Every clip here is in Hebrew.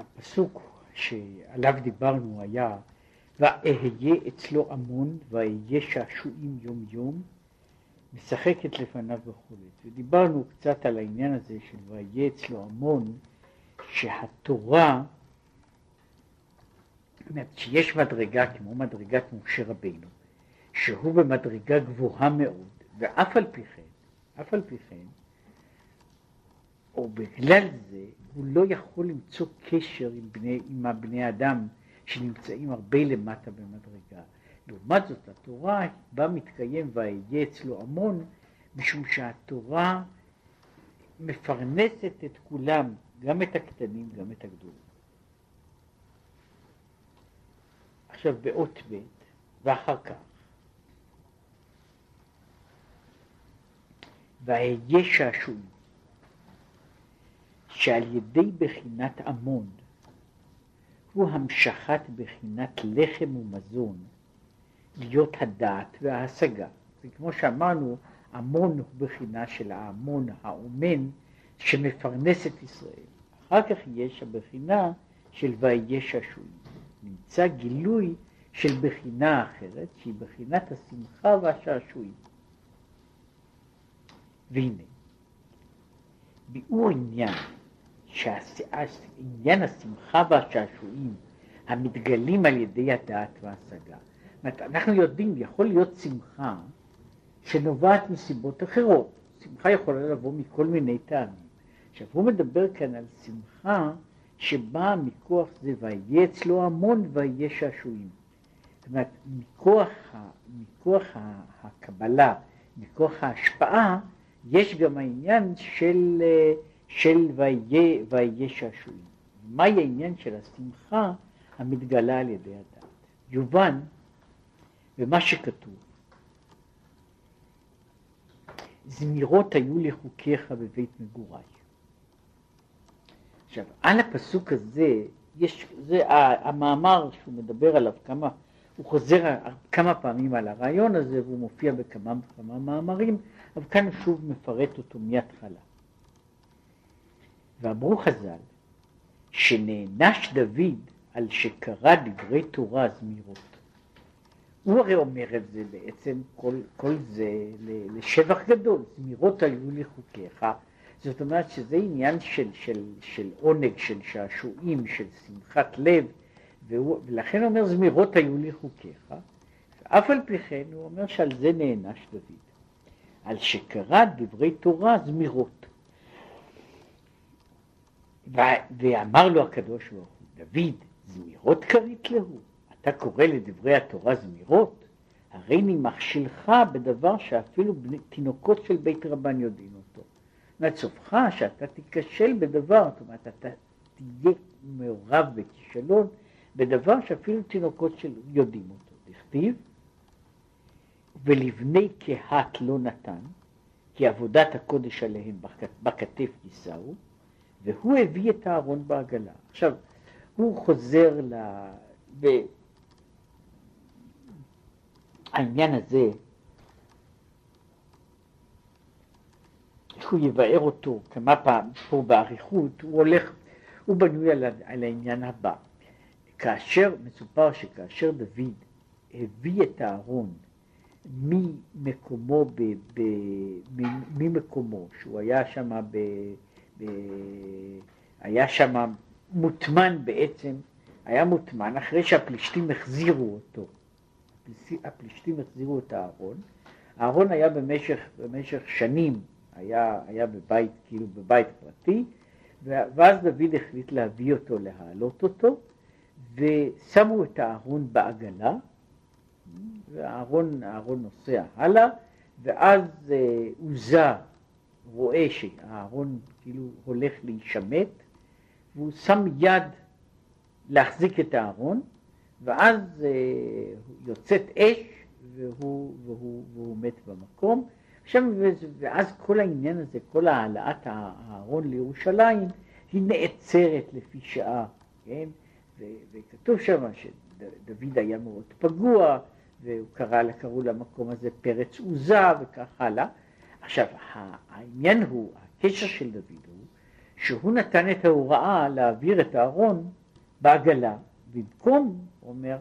הפסוק שעליו דיברנו היה ואהיה אצלו המון ואהיה שעשועים יום יום משחקת לפניו וכולי. ודיברנו קצת על העניין הזה של ואהיה אצלו המון שהתורה שיש מדרגה כמו מדרגת משה רבינו שהוא במדרגה גבוהה מאוד ואף על פי כן, אף על פי כן או בגלל זה הוא לא יכול למצוא קשר עם בני, עם הבני אדם שנמצאים הרבה למטה במדרגה. לעומת זאת התורה בה מתקיים ויהיה אצלו המון משום שהתורה מפרנסת את כולם, גם את הקטנים, גם את הגדולים. עכשיו באות ב' ואחר כך ואהיה שעשועים שעל ידי בחינת עמון הוא המשכת בחינת לחם ומזון להיות הדעת וההשגה. וכמו שאמרנו, עמון הוא בחינה של ההמון האומן שמפרנס את ישראל. אחר כך יש הבחינה של ויהיה שעשועים. נמצא גילוי של בחינה אחרת, שהיא בחינת השמחה והשעשועים. והנה, ביאור עניין שעניין השמחה והשעשועים המתגלים על ידי הדעת וההשגה. אומרת, אנחנו יודעים, יכול להיות שמחה שנובעת מסיבות אחרות. שמחה יכולה לבוא מכל מיני טעמים. עכשיו, הוא מדבר כאן על שמחה שבאה מכוח זה ויהיה אצלו המון ויהיה שעשועים. זאת אומרת, מכוח, מכוח הקבלה, מכוח ההשפעה, יש גם העניין של של ויהיה שעשועים. מהי העניין של השמחה המתגלה על ידי הדעת? יובן במה שכתוב. זמירות היו לחוקיך בבית מגוריי. עכשיו, על הפסוק הזה, יש, זה המאמר שהוא מדבר עליו כמה, הוא חוזר כמה פעמים על הרעיון הזה והוא מופיע בכמה וכמה מאמרים, אבל כאן הוא שוב מפרט אותו מההתחלה. ואמרו חז"ל שנענש דוד על שקרא דברי תורה זמירות. הוא הרי אומר את זה בעצם, כל, כל זה לשבח גדול, זמירות היו לחוקיך, זאת אומרת שזה עניין של, של, של עונג, של שעשועים, של שמחת לב, והוא, ולכן אומר זמירות היו לחוקיך, ואף על פי כן הוא אומר שעל זה נענש דוד, על שקרא דברי תורה זמירות. ואמר לו הקדוש ברוך הוא, דוד, זמירות קרית להו, אתה קורא לדברי התורה זמירות? הרי נמכשילך בדבר שאפילו בני, תינוקות של בית רבן יודעים אותו. זאת סופך שאתה תיכשל בדבר, זאת אומרת, אתה תהיה מעורב בכישלון בדבר שאפילו תינוקות של יודעים אותו. דכתיב, ולבני קהת לא נתן, כי עבודת הקודש עליהם בכתף יישאו, והוא הביא את הארון בעגלה. עכשיו, הוא חוזר ל... העניין הזה, שהוא יבאר אותו כמה פעמים פה באריכות, הוא הולך, הוא בנוי על, על העניין הבא. כאשר, מסופר שכאשר דוד הביא את הארון ממקומו, ב, ב, ממקומו, שהוא היה שם ב... היה שם מוטמן בעצם, היה מוטמן אחרי שהפלישתים החזירו אותו. הפלישתים החזירו את הארון. הארון היה במשך, במשך שנים, היה, היה בבית, כאילו בבית פרטי, ואז דוד החליט להביא אותו, להעלות אותו, ושמו את הארון בעגלה, והארון נוסע הלאה, ואז אה, עוזה רואה שהארון כאילו הולך להישמט, והוא שם יד להחזיק את הארון, ואז אה, יוצאת אש והוא, והוא, והוא מת במקום. עכשיו, ואז כל העניין הזה, כל העלאת הארון לירושלים, היא נעצרת לפי שעה, כן? וכתוב שם שדוד היה מאוד פגוע, והוא קרא, קראו למקום הזה פרץ עוזה וכך הלאה. עכשיו, העניין הוא, הקשר של דוד הוא שהוא נתן את ההוראה להעביר את הארון בעגלה, במקום, הוא אומר,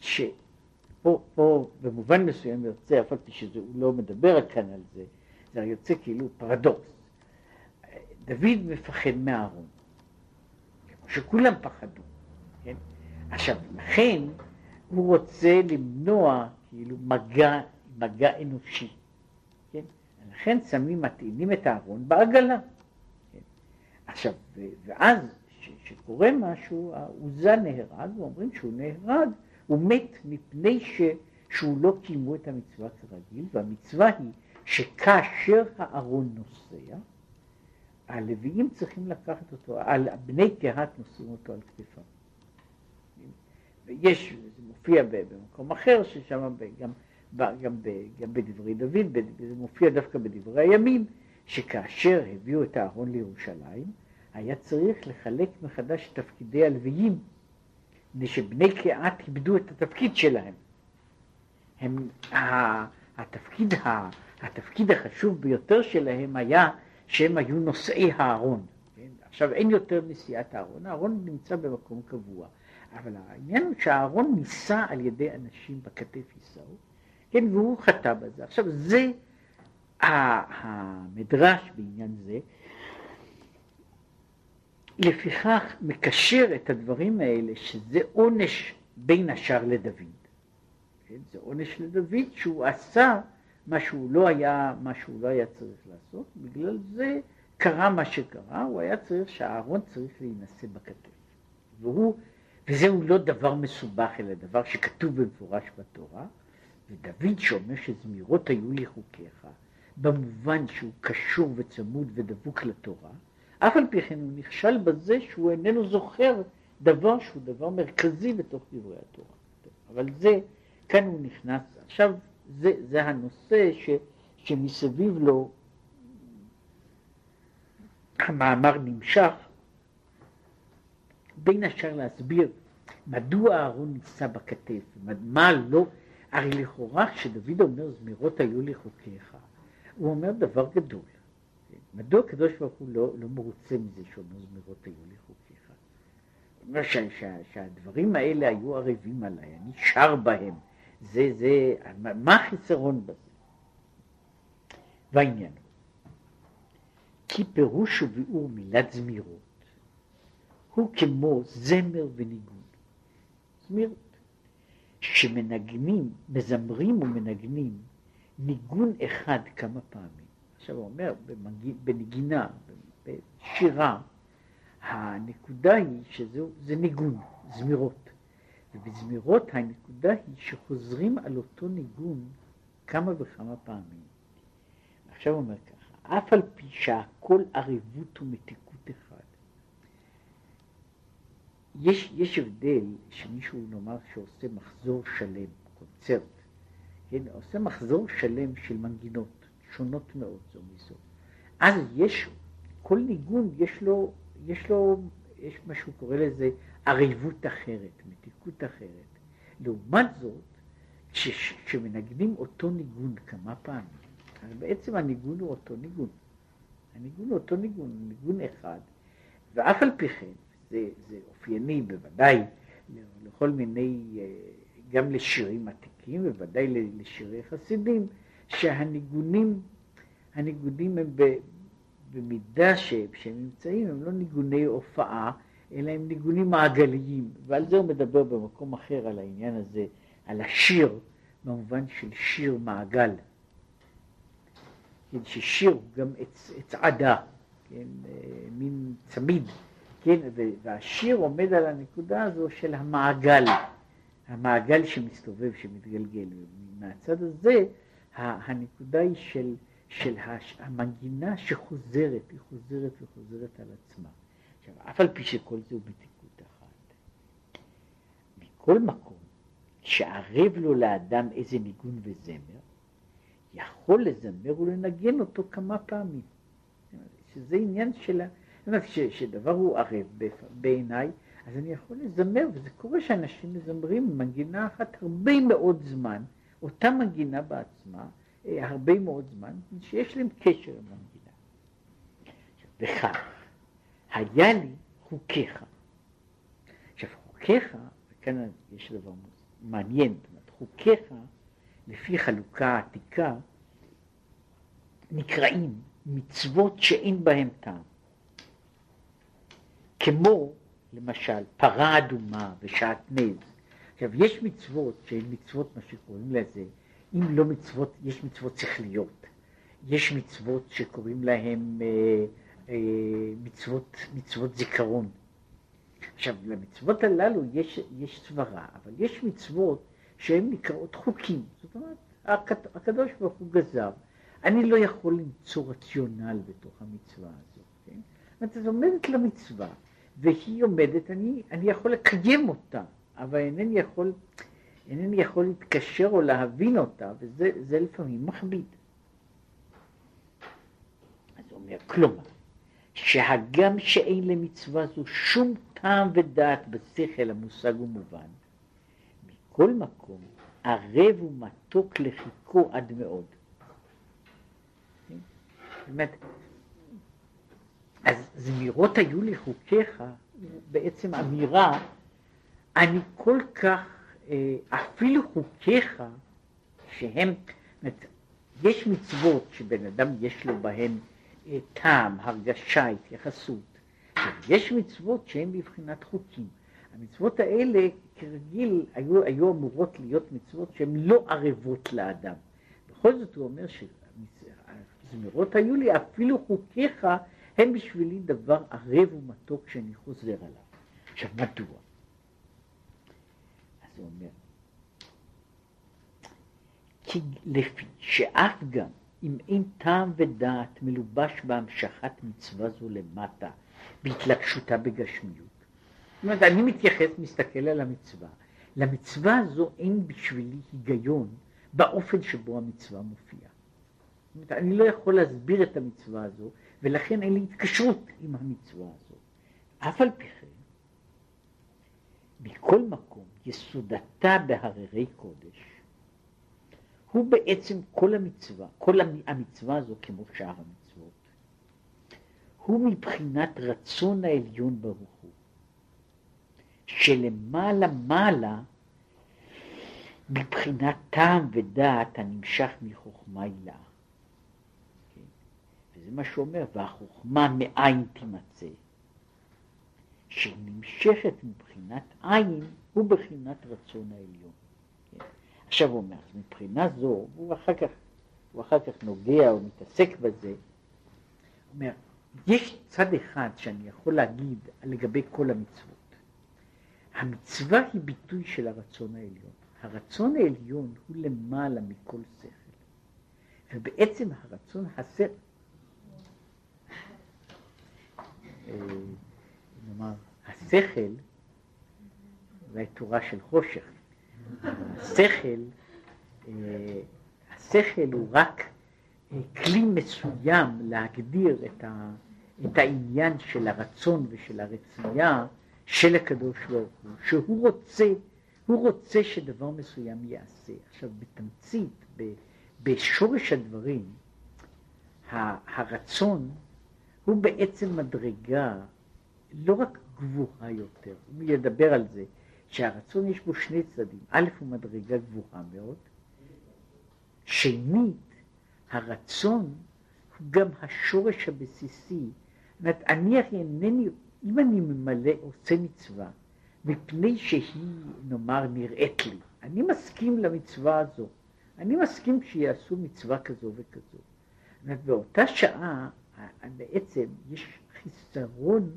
שפה פה במובן מסוים יוצא, אף על פי שהוא לא מדבר כאן על זה, זה יוצא כאילו פרדוקס. דוד מפחד מהארון, כמו שכולם פחדו, כן? עכשיו, לכן הוא רוצה למנוע כאילו מגע, מגע אנושי? לכן שמים, מטעינים את הארון בעגלה. כן? עכשיו, ואז כשקורה משהו, העוזה נהרג, ואומרים שהוא נהרג, הוא מת מפני ש, שהוא לא קיימו את המצווה כרגיל, והמצווה היא שכאשר הארון נוסע, הלוויים צריכים לקחת אותו, על בני קהת נושאים אותו על כתפם. ויש, זה מופיע במקום אחר, ששם גם, גם, גם בדברי דוד, זה מופיע דווקא בדברי הימים, שכאשר הביאו את הארון לירושלים, היה צריך לחלק מחדש את תפקידי הלוויים, מפני שבני קהת איבדו את התפקיד שלהם. הם, התפקיד, התפקיד החשוב ביותר שלהם היה שהם היו נושאי הארון. כן? עכשיו אין יותר נשיאת הארון, הארון נמצא במקום קבוע, אבל העניין הוא שהארון נישא על ידי אנשים בכתף יישאו, כן, והוא חטא בזה. עכשיו זה המדרש בעניין זה, לפיכך מקשר את הדברים האלה שזה עונש בין השאר לדוד. כן? זה עונש לדוד שהוא עשה מה שהוא לא היה, מה שהוא לא היה צריך לעשות, בגלל זה קרה מה שקרה, הוא היה צריך שהארון צריך להינשא בכתף. והוא, וזהו לא דבר מסובך, אלא דבר שכתוב במפורש בתורה, ודוד שאומר שזמירות היו לי חוקיך, במובן שהוא קשור וצמוד ודבוק לתורה, אף על פי כן הוא נכשל בזה שהוא איננו זוכר דבר שהוא דבר מרכזי בתוך דברי התורה. אבל זה, כאן הוא נכנס, עכשיו זה, זה הנושא ש, שמסביב לו המאמר נמשך, בין השאר להסביר מדוע אהרון נישא בכתף, מה לא, הרי לכאורה כשדוד אומר זמירות היו לי חוקיך, הוא אומר דבר גדול. מדוע הקדוש ברוך הוא לא, לא מרוצה מזה שאומר זמירות היו לי חוקיך? הוא אומר שה, שה, שהדברים האלה היו ערבים עליי, אני שר בהם. זה, זה, מה החיסרון בזה? והעניין כי פירוש וביאור מילת זמירות הוא כמו זמר וניגון. זמירות. שמנגנים, מזמרים ומנגנים ניגון אחד כמה פעמים. עכשיו הוא אומר, בנגינה, בשירה, הנקודה היא שזה ניגון, זמירות. ובזמירות הנקודה היא שחוזרים על אותו ניגון כמה וכמה פעמים. עכשיו הוא אומר ככה, אף על פי שהכל ערבות ומתיקות אחד, יש, יש הבדל שמישהו נאמר שעושה מחזור שלם, קונצרט, כן, עושה מחזור שלם של מנגינות שונות מאוד זו מזו. אז יש, כל ניגון יש לו, יש לו, יש מה שהוא קורא לזה עריבות אחרת, מתיקות אחרת. לעומת זאת, כשמנגנים אותו ניגון כמה פעמים, אז בעצם הניגון הוא אותו ניגון. הניגון הוא אותו ניגון, ניגון אחד, ואף על פי כן, זה, זה אופייני בוודאי לכל מיני, אה, גם לשירים עתיקים, בוודאי לשירי חסידים, שהניגונים, הניגונים הם במידה שהם נמצאים, הם לא ניגוני הופעה, אלא הם ניגונים מעגליים, ועל זה הוא מדבר במקום אחר, על העניין הזה, על השיר, במובן של שיר מעגל. כן, ששיר הוא גם עץ, עץ עדה, כן, אה, מין צמיד, כן, והשיר עומד על הנקודה הזו של המעגל, המעגל שמסתובב, שמתגלגל. מהצד הזה, הנקודה היא של, של המנגינה שחוזרת, היא חוזרת וחוזרת על עצמה. עכשיו, אף על פי שכל זה הוא מתיקות אחת, מכל מקום, שערב לו לאדם איזה ניגון וזמר, יכול לזמר ולנגן אותו כמה פעמים. שזה עניין של... זאת שדבר הוא ערב בעיניי, אז אני יכול לזמר, וזה קורה שאנשים מזמרים מנגינה אחת הרבה מאוד זמן, אותה מנגינה בעצמה, אה, הרבה מאוד זמן, שיש להם קשר עם המנגינה. וכך, היה לי חוקיך. עכשיו חוקיך, וכאן יש דבר מעניין, חוקיך לפי חלוקה עתיקה נקראים מצוות שאין בהן טעם. כמו למשל פרה אדומה ושעטנז. עכשיו יש מצוות שהן מצוות מה שקוראים לזה, אם לא מצוות, יש מצוות שכליות, יש מצוות שקוראים להן אה, אה, מצוות, מצוות זיכרון. עכשיו למצוות הללו יש, יש סברה, אבל יש מצוות שהן נקראות חוקים, זאת אומרת הקדוש ברוך הוא גזר. אני לא יכול למצוא רציונל בתוך המצווה הזאת, כן? זאת אומרת, עומדת למצווה, והיא עומדת, אני, אני יכול לקיים אותה, אבל אינני יכול, אינני יכול להתקשר או להבין אותה, וזה לפעמים מכביד. אז הוא אומר, כלומר, שהגם שאין למצווה זו שום טעם ודעת בשכל המושג ומובן, מכל מקום ערב ומתוק לחיכו עד מאוד. באמת, אז זמירות היו לחוקיך, בעצם אמירה, אני כל כך, אה, אפילו חוקיך, שהם, יש מצוות שבן אדם יש לו בהן אה, טעם, הרגשה, התייחסות. יש מצוות שהן בבחינת חוקים. המצוות האלה כרגיל היו, היו אמורות להיות מצוות שהן לא ערבות לאדם. בכל זאת הוא אומר שהזמירות היו לי, אפילו חוקיך הם בשבילי דבר ערב ומתוק שאני חוזר עליו. עכשיו מדוע? אז הוא אומר, כי לפי שאף גם אם אין טעם ודעת מלובש בהמשכת מצווה זו למטה, בהתלקשותה בגשמיות, זאת אומרת, אני מתייחס, מסתכל על המצווה. למצווה הזו אין בשבילי היגיון באופן שבו המצווה מופיעה. זאת אומרת, אני לא יכול להסביר את המצווה הזו, ולכן אין לי התקשרות עם המצווה הזו. אף על פי כן, מכל מקום, יסודתה בהררי קודש, הוא בעצם כל המצווה, כל המצווה הזו כמו שאר המצוות, הוא מבחינת רצון העליון ברוך הוא. שלמעלה מעלה מבחינת טעם ודעת הנמשך מחוכמה הילה. וזה מה שהוא אומר, והחוכמה מאין תימצא, שנמשכת מבחינת עין ובחינת רצון העליון. עכשיו הוא אומר, מבחינה זו, הוא אחר כך, הוא אחר כך נוגע או מתעסק בזה, הוא אומר, יש צד אחד שאני יכול להגיד לגבי כל המצוות. המצווה היא ביטוי של הרצון העליון. הרצון העליון הוא למעלה מכל שכל. ובעצם הרצון, השכל, אה, נאמר, השכל, אולי תורה של חושך, השכל, אה, השכל הוא רק אה, כלי מסוים להגדיר את, ה, את העניין של הרצון ושל הרצויה של הקדוש ברוך הוא, שהוא רוצה, הוא רוצה שדבר מסוים ייעשה. עכשיו בתמצית, בשורש הדברים, הרצון הוא בעצם מדרגה לא רק גבוהה יותר, הוא ידבר על זה, שהרצון יש בו שני צדדים, א' הוא מדרגה גבוהה מאוד, שנית, הרצון הוא גם השורש הבסיסי, זאת אומרת, אני אינני אם אני ממלא, עושה מצווה, מפני שהיא, נאמר, נראית לי, אני מסכים למצווה הזו, אני מסכים שיעשו מצווה כזו וכזו. באותה שעה בעצם יש חיסרון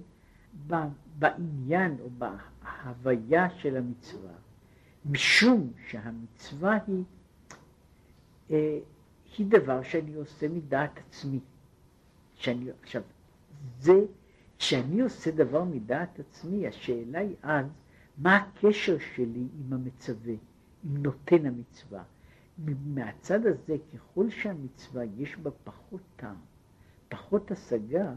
בעניין או בהוויה של המצווה, משום שהמצווה היא, אה, היא דבר שאני עושה מדעת עצמי. שאני, עכשיו, זה כשאני עושה דבר מדעת עצמי, השאלה היא אז, מה הקשר שלי עם המצווה, עם נותן המצווה. מהצד הזה, ככל שהמצווה יש בה פחות טעם, פחות השגה,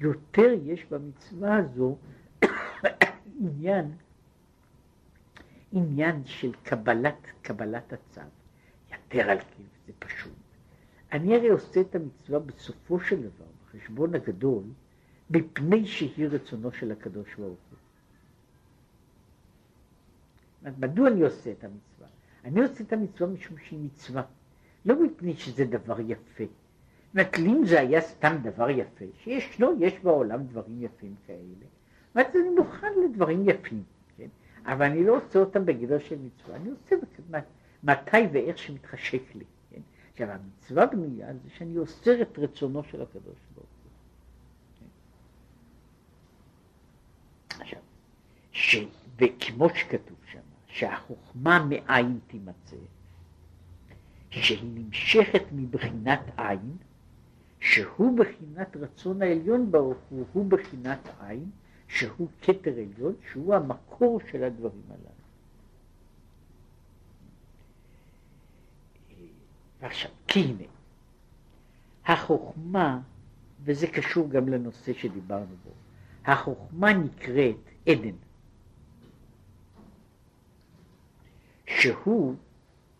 יותר יש במצווה הזו עניין, עניין של קבלת, קבלת הצו. יתר על כן, זה פשוט. אני הרי עושה את המצווה בסופו של דבר, בחשבון הגדול, מפני שהיא רצונו של הקדוש ברוך הוא. מדוע אני עושה את המצווה? אני עושה את המצווה משום שהיא מצווה, לא מפני שזה דבר יפה. אם זה היה סתם דבר יפה, שיש, לא, יש בעולם דברים יפים כאלה, ואז אני מוכן לדברים יפים, כן? אבל אני לא עושה אותם בגדר של מצווה, אני עושה מתי ואיך שמתחשק לי, כן? עכשיו, המצווה בנויה זה שאני אוסר את רצונו של הקדוש ברוך הוא. כן? עכשיו, ש... וכמו שכתוב שם, שהחוכמה מאין תימצא, שהיא נמשכת מבחינת עין, שהוא בחינת רצון העליון ברוך הוא, הוא בחינת עין, שהוא כתר עליון, שהוא המקור של הדברים הללו. ועכשיו, כי הנה, החוכמה, וזה קשור גם לנושא שדיברנו בו, החוכמה נקראת עדן. שהוא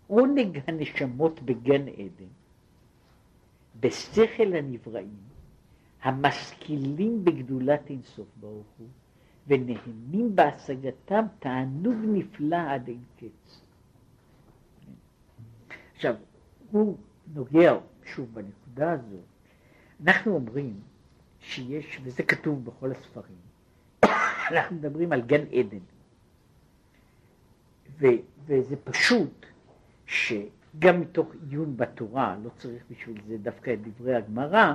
עונג הנשמות בגן עדן, בשכל הנבראים, המשכילים בגדולת אינסוף ברוך הוא, ונהנים בהשגתם תענוג נפלא עד אין קץ. עכשיו, הוא נוגע שוב בנקודה הזו. אנחנו אומרים שיש, וזה כתוב בכל הספרים, אנחנו מדברים על גן עדן. ו, וזה פשוט שגם מתוך עיון בתורה, לא צריך בשביל זה דווקא את דברי הגמרא,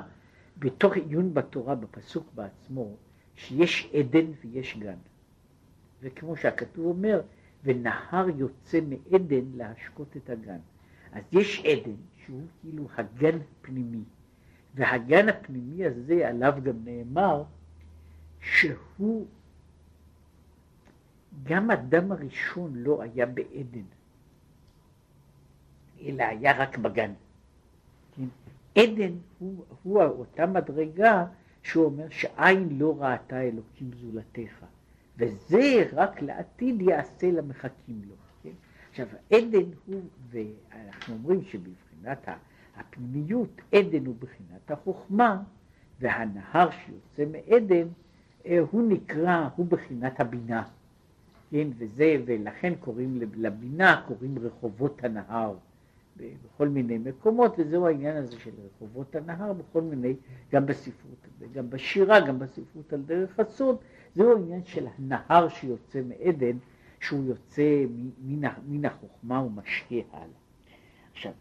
בתוך עיון בתורה בפסוק בעצמו, שיש עדן ויש גן. וכמו שהכתוב אומר, ונהר יוצא מעדן להשקות את הגן. אז יש עדן שהוא כאילו הגן הפנימי, והגן הפנימי הזה עליו גם נאמר שהוא גם אדם הראשון לא היה בעדן, אלא היה רק בגן. כן? עדן הוא, הוא אותה מדרגה שהוא אומר שעין לא ראתה אלוקים זולתך, וזה רק לעתיד יעשה למחכים לו. כן? עכשיו, עדן הוא, ואנחנו אומרים שבבחינת הפנימיות, עדן הוא בחינת החוכמה, והנהר שיוצא מעדן, אה, הוא נקרא, הוא בחינת הבינה. כן, וזה, ולכן קוראים לבינה, קוראים רחובות הנהר בכל מיני מקומות, וזהו העניין הזה של רחובות הנהר בכל מיני, גם בספרות, גם בשירה, גם בספרות על דרך הסוד, זהו העניין של הנהר שיוצא מעדן, שהוא יוצא מן, מן החוכמה ומשקה הלאה. עכשיו,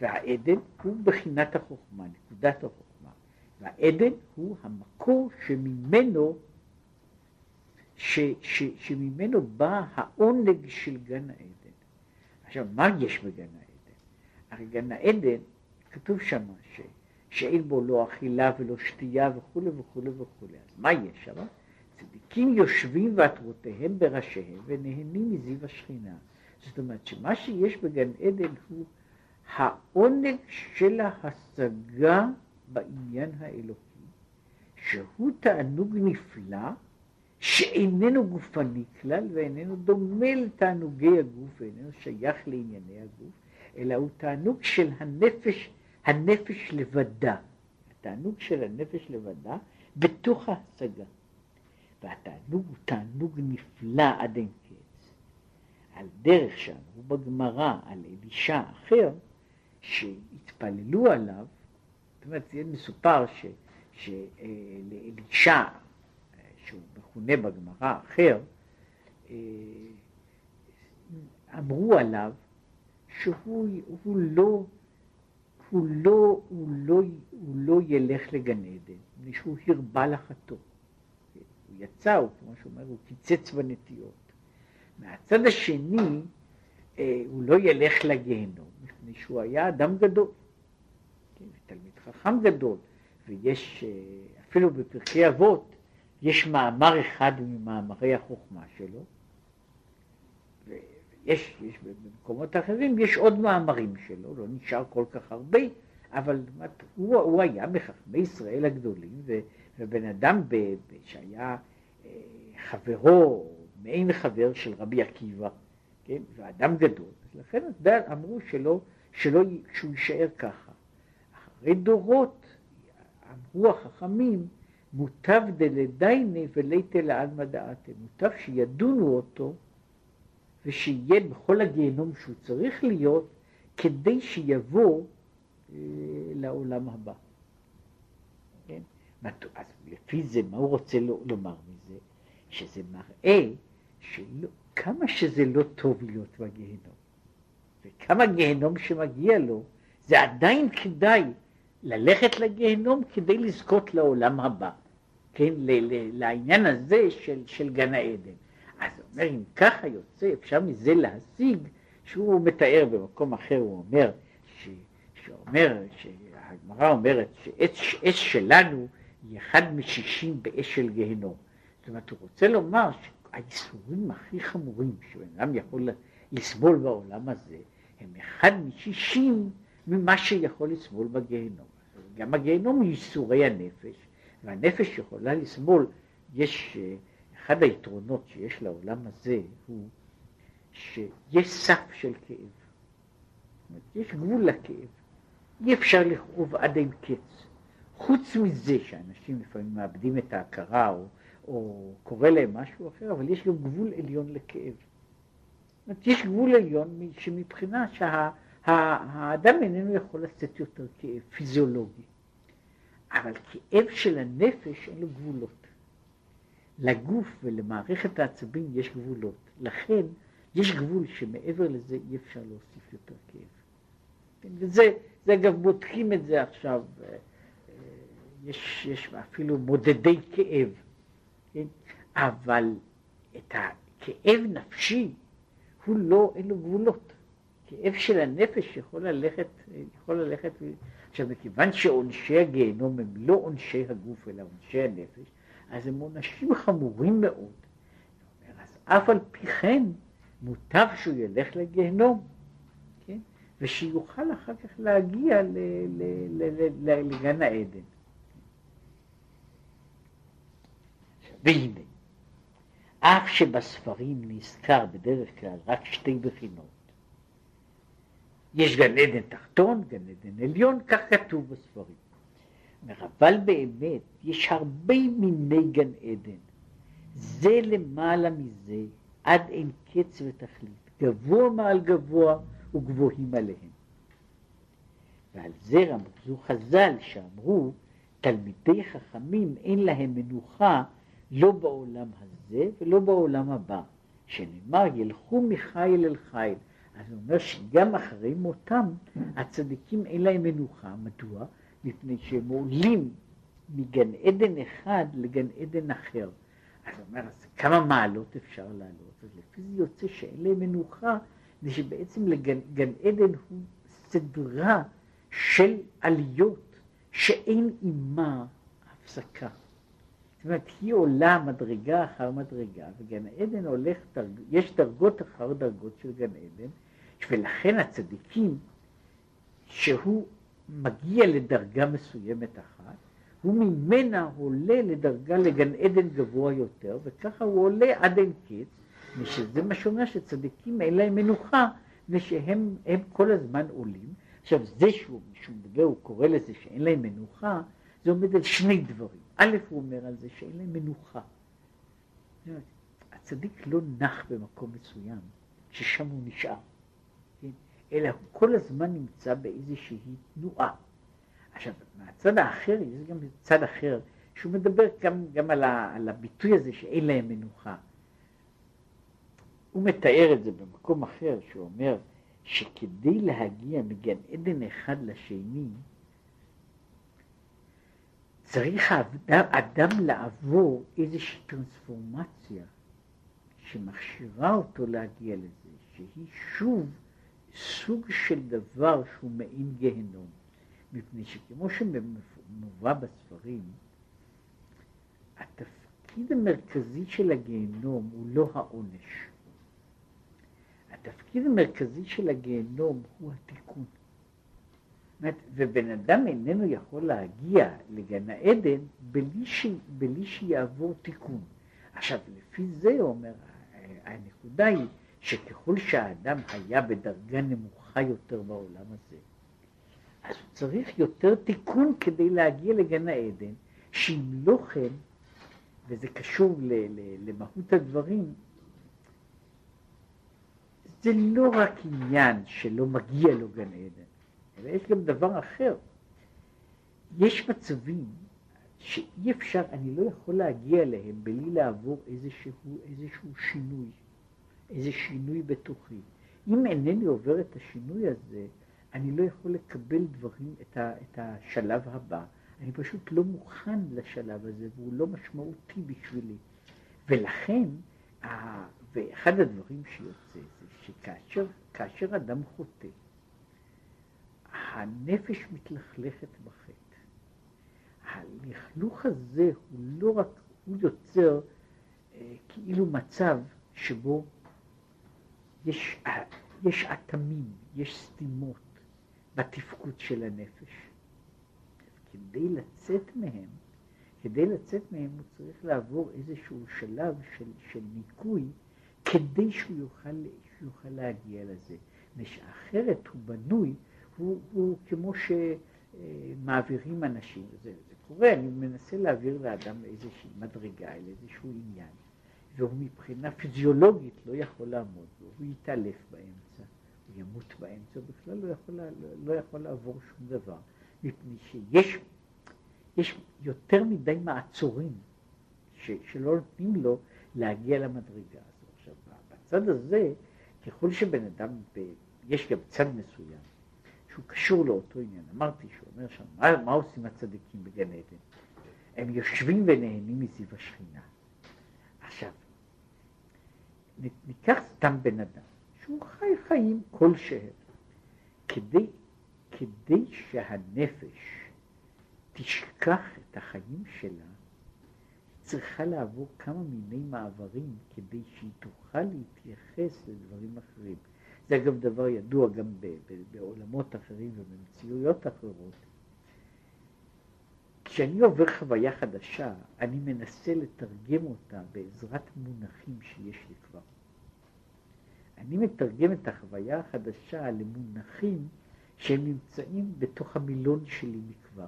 והעדן הוא בחינת החוכמה, נקודת החוכמה, והעדן הוא המקור שממנו ש, ש, שממנו בא העונג של גן העדן. עכשיו, מה יש בגן העדן? הרי גן העדן, כתוב שם ש, שאין בו לא אכילה ולא שתייה וכולי וכולי וכולי. אז מה יש שם? צדיקים יושבים ועטרותיהם בראשיהם ונהנים מזיו השכינה. זאת אומרת שמה שיש בגן עדן הוא העונג של ההשגה בעניין האלוקי, שהוא תענוג נפלא שאיננו גופני כלל ואיננו דומה לתענוגי הגוף ואיננו שייך לענייני הגוף, אלא הוא תענוג של הנפש, הנפש לבדה. התענוג של הנפש לבדה בתוך ההשגה. והתענוג הוא תענוג נפלא עד אין קץ. על דרך שאמרו בגמרא על אלישע אחר, שהתפללו עליו, זאת אומרת, זה מסופר שלאלישע שהוא מכונה בגמרא אחר, אה, אמרו עליו שהוא הוא לא, הוא לא, הוא לא, הוא לא ילך לגן עדן, מפני שהוא הרבה לחטוא. הוא יצא, הוא, כמו שאומר, הוא קיצץ בנטיות. מהצד השני, אה, הוא לא ילך לגיהנום, מפני שהוא היה אדם גדול, כן, תלמיד חכם גדול, ויש אה, אפילו בפרקי אבות, יש מאמר אחד ממאמרי החוכמה שלו, ויש יש במקומות אחרים, יש עוד מאמרים שלו, לא נשאר כל כך הרבה, אבל הוא, הוא היה מחכמי ישראל הגדולים, ו, ובן אדם ב, ב, שהיה אה, חברו, מעין חבר של רבי עקיבא, כן, ואדם גדול, לכן אמרו שלא, שלא, שהוא יישאר ככה. אחרי דורות אמרו החכמים, מוטב דלדייני וליתא לעלמא דעתי. מוטב שידונו אותו ושיהיה בכל הגיהנום שהוא צריך להיות כדי שיבוא אה, לעולם הבא. כן? אז לפי זה, מה הוא רוצה לומר מזה? שזה מראה שלא, כמה שזה לא טוב להיות בגיהנום, וכמה גיהנום שמגיע לו, זה עדיין כדאי ללכת לגיהנום כדי לזכות לעולם הבא, כן, ל- ל- לעניין הזה של, של גן העדן. אז הוא אומר, אם ככה יוצא, אפשר מזה להשיג, שהוא מתאר במקום אחר, הוא אומר, ש, שאומר, שהגמרא אומרת שאש שלנו היא אחד משישים באש של גיהנום. זאת אומרת, הוא רוצה לומר שהאיסורים הכי חמורים שבן אדם יכול לסבול בעולם הזה, הם אחד משישים ממה שיכול לסבול בגיהנום. גם הגיהנום הוא ייסורי הנפש, והנפש יכולה לסבול, יש, אחד היתרונות שיש לעולם הזה הוא שיש סף של כאב. יש גבול לכאב, אי אפשר לכאוב עד אין קץ. חוץ מזה שאנשים לפעמים מאבדים את ההכרה או, או קורה להם משהו אחר, אבל יש גם גבול עליון לכאב. זאת אומרת, יש גבול עליון שמבחינה שהאדם שה, איננו יכול לשאת יותר כאב פיזיולוגי. אבל כאב של הנפש אין לו גבולות. לגוף ולמערכת העצבים יש גבולות. לכן יש גבול שמעבר לזה אי אפשר להוסיף יותר כאב. כן, וזה, זה אגב בודקים את זה עכשיו, אה, אה, יש, יש אפילו מודדי כאב, כן? אבל את הכאב נפשי הוא לא, אין לו גבולות. כאב של הנפש יכול ללכת, יכול ללכת, עכשיו מכיוון שעונשי הגיהנום הם לא עונשי הגוף אלא עונשי הנפש, אז הם עונשים חמורים מאוד. אז אף על פי כן מוטב שהוא ילך לגיהנום, כן? ושיוכל אחר כך להגיע ל, ל, ל, ל, לגן העדן. והנה, אף שבספרים נזכר בדרך כלל רק שתי בחינות, יש גן עדן תחתון, גן עדן עליון, כך כתוב בספרים. אבל באמת יש הרבה מיני גן עדן. זה למעלה מזה, עד אין קץ ותכלית, גבוה מעל גבוה וגבוהים עליהם. ועל זה רמזו חז"ל שאמרו, תלמידי חכמים אין להם מנוחה לא בעולם הזה ולא בעולם הבא, שנאמר ילכו מחיל אל חיל. אז הוא אומר שגם אחרי מותם הצדיקים אין להם מנוחה, מדוע? מפני שהם עולים מגן עדן אחד לגן עדן אחר. אז הוא אומר, אז כמה מעלות אפשר לעלות? אז לפי זה יוצא שאין להם מנוחה, זה שבעצם לגן עדן הוא סדרה של עליות שאין עימה הפסקה. זאת אומרת, היא עולה מדרגה אחר מדרגה, וגן עדן הולך, דרג... יש דרגות אחר דרגות של גן עדן, ולכן הצדיקים, שהוא מגיע לדרגה מסוימת אחת, הוא ממנה עולה לדרגה לגן עדן גבוה יותר, וככה הוא עולה עד אין קץ, ושזה מה שאומר שצדיקים אין להם מנוחה, ושהם כל הזמן עולים. עכשיו זה שהוא, שהוא מדבר, הוא קורא לזה שאין להם מנוחה, זה עומד על שני דברים. א', הוא אומר על זה שאין להם מנוחה. הצדיק לא נח במקום מסוים, ששם הוא נשאר. אלא הוא כל הזמן נמצא באיזושהי תנועה. עכשיו, מהצד האחר, יש גם צד אחר, שהוא מדבר גם, גם על, ה, על הביטוי הזה שאין להם מנוחה. הוא מתאר את זה במקום אחר, שהוא אומר שכדי להגיע מגן עדן אחד לשני, צריך האדם, אדם לעבור איזושהי טרנספורמציה שמכשירה אותו להגיע לזה, שהיא שוב סוג של דבר שהוא מעין גיהנום, מפני שכמו שמובא בספרים, התפקיד המרכזי של הגיהנום הוא לא העונש. התפקיד המרכזי של הגיהנום הוא התיקון. ובן אדם איננו יכול להגיע לגן העדן בלי, ש... בלי שיעבור תיקון. עכשיו, לפי זה, אומר, הנקודה היא שככל שהאדם היה בדרגה נמוכה יותר בעולם הזה, אז הוא צריך יותר תיקון כדי להגיע לגן העדן, שאם לא כן, וזה קשור ל, ל, למהות הדברים, זה לא רק עניין שלא מגיע לו גן עדן, אלא יש גם דבר אחר. יש מצבים שאי אפשר, אני לא יכול להגיע אליהם בלי לעבור איזשהו, איזשהו שינוי, איזה שינוי בתוכי. אם אינני עובר את השינוי הזה, אני לא יכול לקבל דברים, את, ה, את השלב הבא. אני פשוט לא מוכן לשלב הזה, והוא לא משמעותי בשבילי. ולכן, ואחד הדברים שיוצא זה שכאשר אדם חוטא, הנפש מתלכלכת בחטא. הלכלוך הזה הוא לא רק, הוא יוצר אה, כאילו מצב שבו יש, יש אטמים, יש סתימות בתפקוד של הנפש. כדי לצאת מהם, כדי לצאת מהם הוא צריך לעבור איזשהו שלב של, של ניקוי כדי שהוא יוכל, שהוא יוכל להגיע לזה. אחרת הוא בנוי, הוא, הוא כמו שמעבירים אנשים, זה, זה קורה, אני מנסה להעביר לאדם איזושהי מדרגה, איזשהו עניין, והוא מבחינה פיזיולוגית לא יכול לעמוד בו, הוא יתעלף באמצע, הוא ימות באמצע, הוא בכלל לא יכול, לא, לא יכול לעבור שום דבר, מפני שיש יש יותר מדי מעצורים ש, שלא נותנים לו להגיע למדרגה הזו. עכשיו, בצד הזה, ככל שבן אדם, ב, יש גם צד מסוים שהוא קשור לאותו עניין. אמרתי שהוא אומר שם, מה, מה עושים הצדיקים בגן עדן? הם יושבים ונהנים מזיו השכינה. עכשיו, ניקח סתם בן אדם שהוא חי חיים כלשהם, כדי, כדי שהנפש תשכח את החיים שלה, צריכה לעבור כמה מיני מעברים כדי שהיא תוכל להתייחס לדברים אחרים. זה אגב דבר ידוע גם בעולמות אחרים ובמציאויות אחרות. כשאני עובר חוויה חדשה, אני מנסה לתרגם אותה בעזרת מונחים שיש לי כבר. אני מתרגם את החוויה החדשה למונחים שהם נמצאים בתוך המילון שלי מכבר.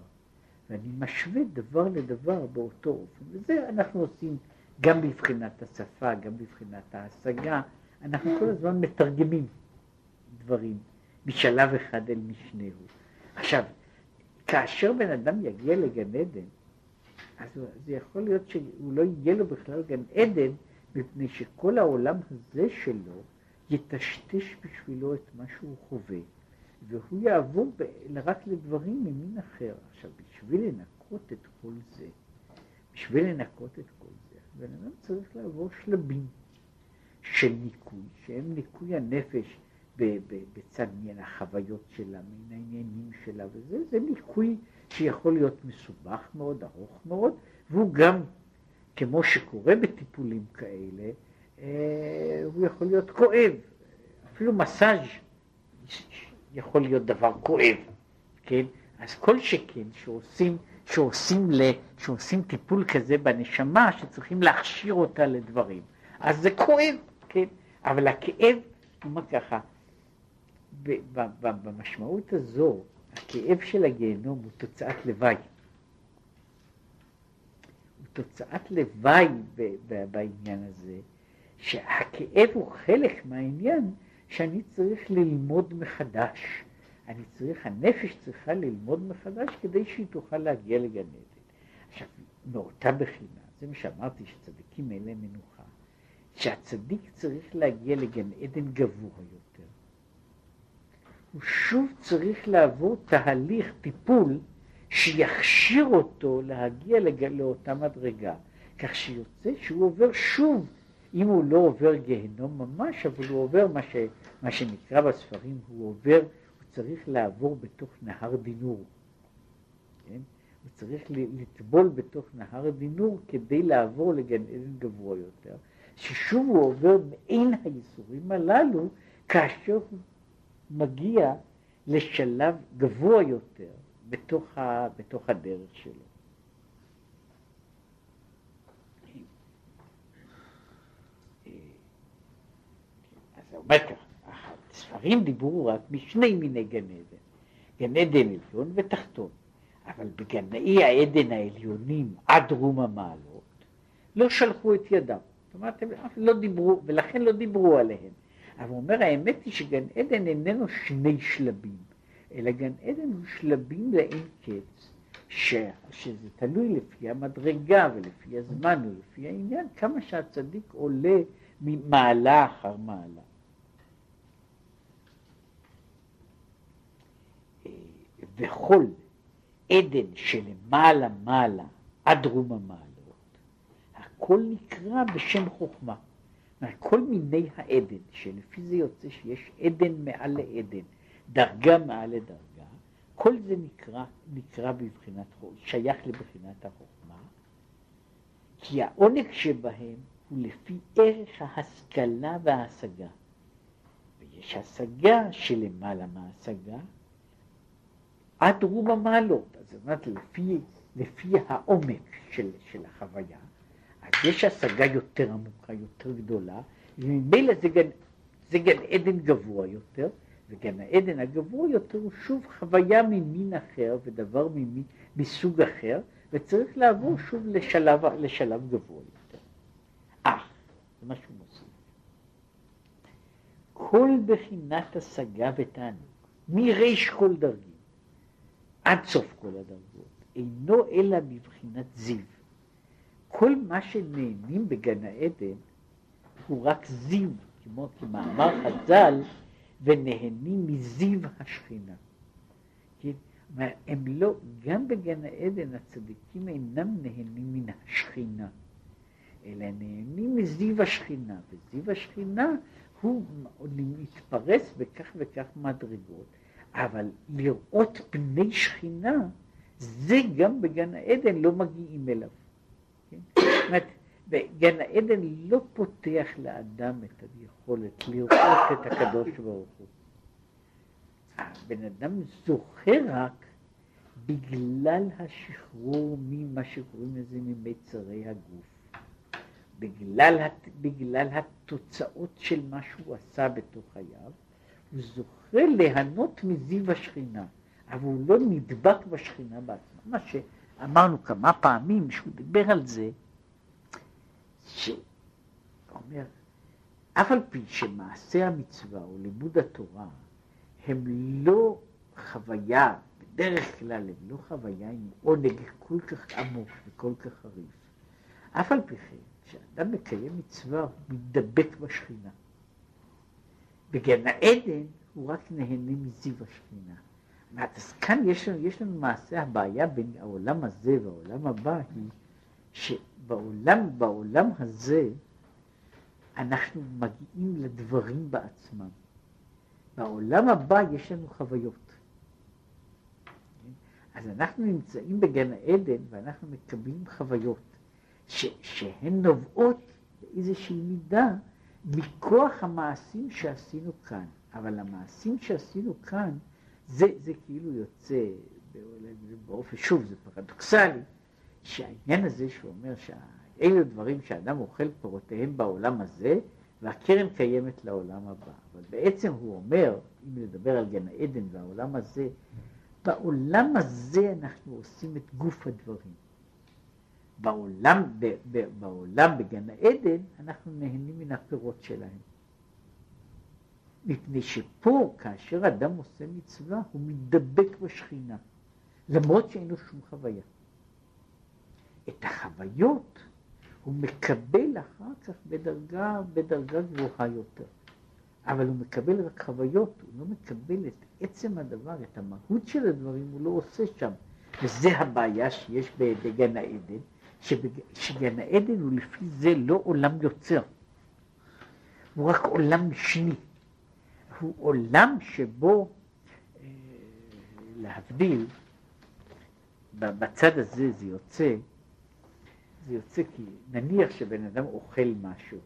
ואני משווה דבר לדבר באותו אופן. וזה אנחנו עושים גם בבחינת השפה, גם בבחינת ההשגה. אנחנו כל הזמן מתרגמים דברים משלב אחד אל משנהו. עכשיו, כאשר בן אדם יגיע לגן עדן, אז זה יכול להיות שהוא לא יהיה לו בכלל גן עדן, מפני שכל העולם הזה שלו יטשטש בשבילו את מה שהוא חווה. והוא יעבור ב- רק לדברים ממין אחר. עכשיו, בשביל לנקות את כל זה, בשביל לנקות את כל זה, בן אדם צריך לעבור שלבים של ניקוי, שהם ניקוי הנפש בצד מן החוויות שלה, מן העניינים שלה, וזה זה ניקוי שיכול להיות מסובך מאוד, ארוך מאוד, והוא גם, כמו שקורה בטיפולים כאלה, אה, הוא יכול להיות כואב, אפילו מסאז' יכול להיות דבר כואב, כן? אז כל שכן שעושים, שעושים, ל, שעושים טיפול כזה בנשמה, שצריכים להכשיר אותה לדברים. אז זה כואב, כן? אבל הכאב, הוא ככה, במשמעות הזו, הכאב של הגיהנום הוא תוצאת לוואי. הוא תוצאת לוואי בעניין הזה, שהכאב הוא חלק מהעניין שאני צריך ללמוד מחדש. אני צריך, הנפש צריכה ללמוד מחדש כדי שהיא תוכל להגיע לגן עדן. עכשיו, מאותה בחינה, זה מה שאמרתי, שצדיקים אין להם מנוחה, שהצדיק צריך להגיע לגן עדן גבוה יותר. הוא שוב צריך לעבור תהליך טיפול שיכשיר אותו להגיע לג... לאותה מדרגה, כך שיוצא שהוא עובר שוב אם הוא לא עובר גיהנום ממש, אבל הוא עובר מה, ש, מה שנקרא בספרים, הוא עובר, הוא צריך לעבור בתוך נהר דינור. כן? הוא צריך לטבול בתוך נהר דינור כדי לעבור לגן עדן גבוה יותר, ששוב הוא עובר מעין הייסורים הללו, כאשר הוא מגיע לשלב גבוה יותר בתוך, ה, בתוך הדרך שלו. אומר ככה, הספרים דיברו רק משני מיני גן עדן, גן עדן עליון ותחתון. אבל בגנאי העדן העליונים עד רום המעלות לא שלחו את ידם. זאת אומרת, הם לא דיברו, ולכן לא דיברו עליהם. אבל הוא אומר, האמת היא שגן עדן איננו שני שלבים, אלא גן עדן הוא שלבים לאין קץ, ש, שזה תלוי לפי המדרגה ולפי הזמן ולפי העניין, כמה שהצדיק עולה ממעלה אחר מעלה. וכל עדן שלמעלה מעלה עד רום המעלות, הכל נקרא בשם חוכמה. כל מיני העדן, שלפי זה יוצא שיש עדן מעל לעדן, דרגה מעל לדרגה, כל זה נקרא, נקרא בבחינת, שייך לבחינת החוכמה, כי העונג שבהם הוא לפי ערך ההשכלה וההשגה. ויש השגה שלמעלה מההשגה עד רוב המעלות. אז זאת אומרת, לפי, לפי העומק של, של החוויה, יש השגה יותר עמוקה, יותר גדולה, וממילא זה זה גן עדן גבוה יותר, וגן העדן הגבוה יותר הוא שוב חוויה ממין אחר ודבר ממין, מסוג אחר, וצריך לעבור שוב לשלב, לשלב גבוה יותר. אך, אה, זה מה שהוא מוסיף. כל בחינת השגה ותענוג, מריש כל דרגים עד סוף כל הדרגות, אינו אלא בבחינת זיו. כל מה שנהנים בגן העדן הוא רק זיו, כמו כמאמר חז"ל, ונהנים מזיו השכינה. כן? הם לא, גם בגן העדן הצדיקים אינם נהנים מן השכינה, אלא נהנים מזיו השכינה, וזיו השכינה הוא מתפרס בכך וכך מדרגות, אבל לראות פני שכינה, זה גם בגן העדן לא מגיעים אליו. כן? זאת אומרת, וגן העדן לא פותח לאדם את היכולת לראות את הקדוש ברוך הוא. הבן אדם זוכר רק בגלל השחרור ממה שקוראים לזה ממיצרי הגוף. בגלל, בגלל התוצאות של מה שהוא עשה בתוך חייו, הוא זוכר ליהנות מזיו השכינה, אבל הוא לא נדבק בשכינה בעצמה. מה שאמרנו כמה פעמים, שהוא דיבר על זה, שאומר, אף על פי שמעשה המצווה או לימוד התורה הם לא חוויה, בדרך כלל הם לא חוויה עם עונג כל כך עמוק וכל כך חריף. אף על פי כן, כשאדם מקיים מצווה, הוא מתדבק בשכינה. בגן העדן הוא רק נהנה מזיו השכינה. אז כאן יש לנו, יש לנו מעשה, הבעיה בין העולם הזה והעולם הבא היא שבעולם, בעולם הזה אנחנו מגיעים לדברים בעצמם. בעולם הבא יש לנו חוויות. אז אנחנו נמצאים בגן העדן ואנחנו מקבלים חוויות ש, שהן נובעות באיזושהי מידה מכוח המעשים שעשינו כאן. אבל המעשים שעשינו כאן, זה, זה כאילו יוצא באופן, שוב, זה פרדוקסלי, שהעניין הזה שהוא אומר שאלו דברים שאדם אוכל פירותיהם בעולם הזה, והקרן קיימת לעולם הבא. אבל בעצם הוא אומר, אם נדבר על גן העדן והעולם הזה, בעולם הזה אנחנו עושים את גוף הדברים. בעולם, ב, ב, בעולם בגן העדן אנחנו נהנים מן הפירות שלהם. מפני שפה, כאשר אדם עושה מצווה, הוא מתדבק בשכינה, למרות שאין לו שום חוויה. את החוויות הוא מקבל אחר כך בדרגה, בדרגה גבוהה יותר. אבל הוא מקבל רק חוויות, הוא לא מקבל את עצם הדבר, את המהות של הדברים, הוא לא עושה שם. וזה הבעיה שיש בגן העדן, שבג... שגן העדן הוא לפי זה לא עולם יוצר, הוא רק עולם משני. הוא עולם שבו, אה, להבדיל, בצד הזה זה יוצא, זה יוצא כי נניח שבן אדם אוכל משהו.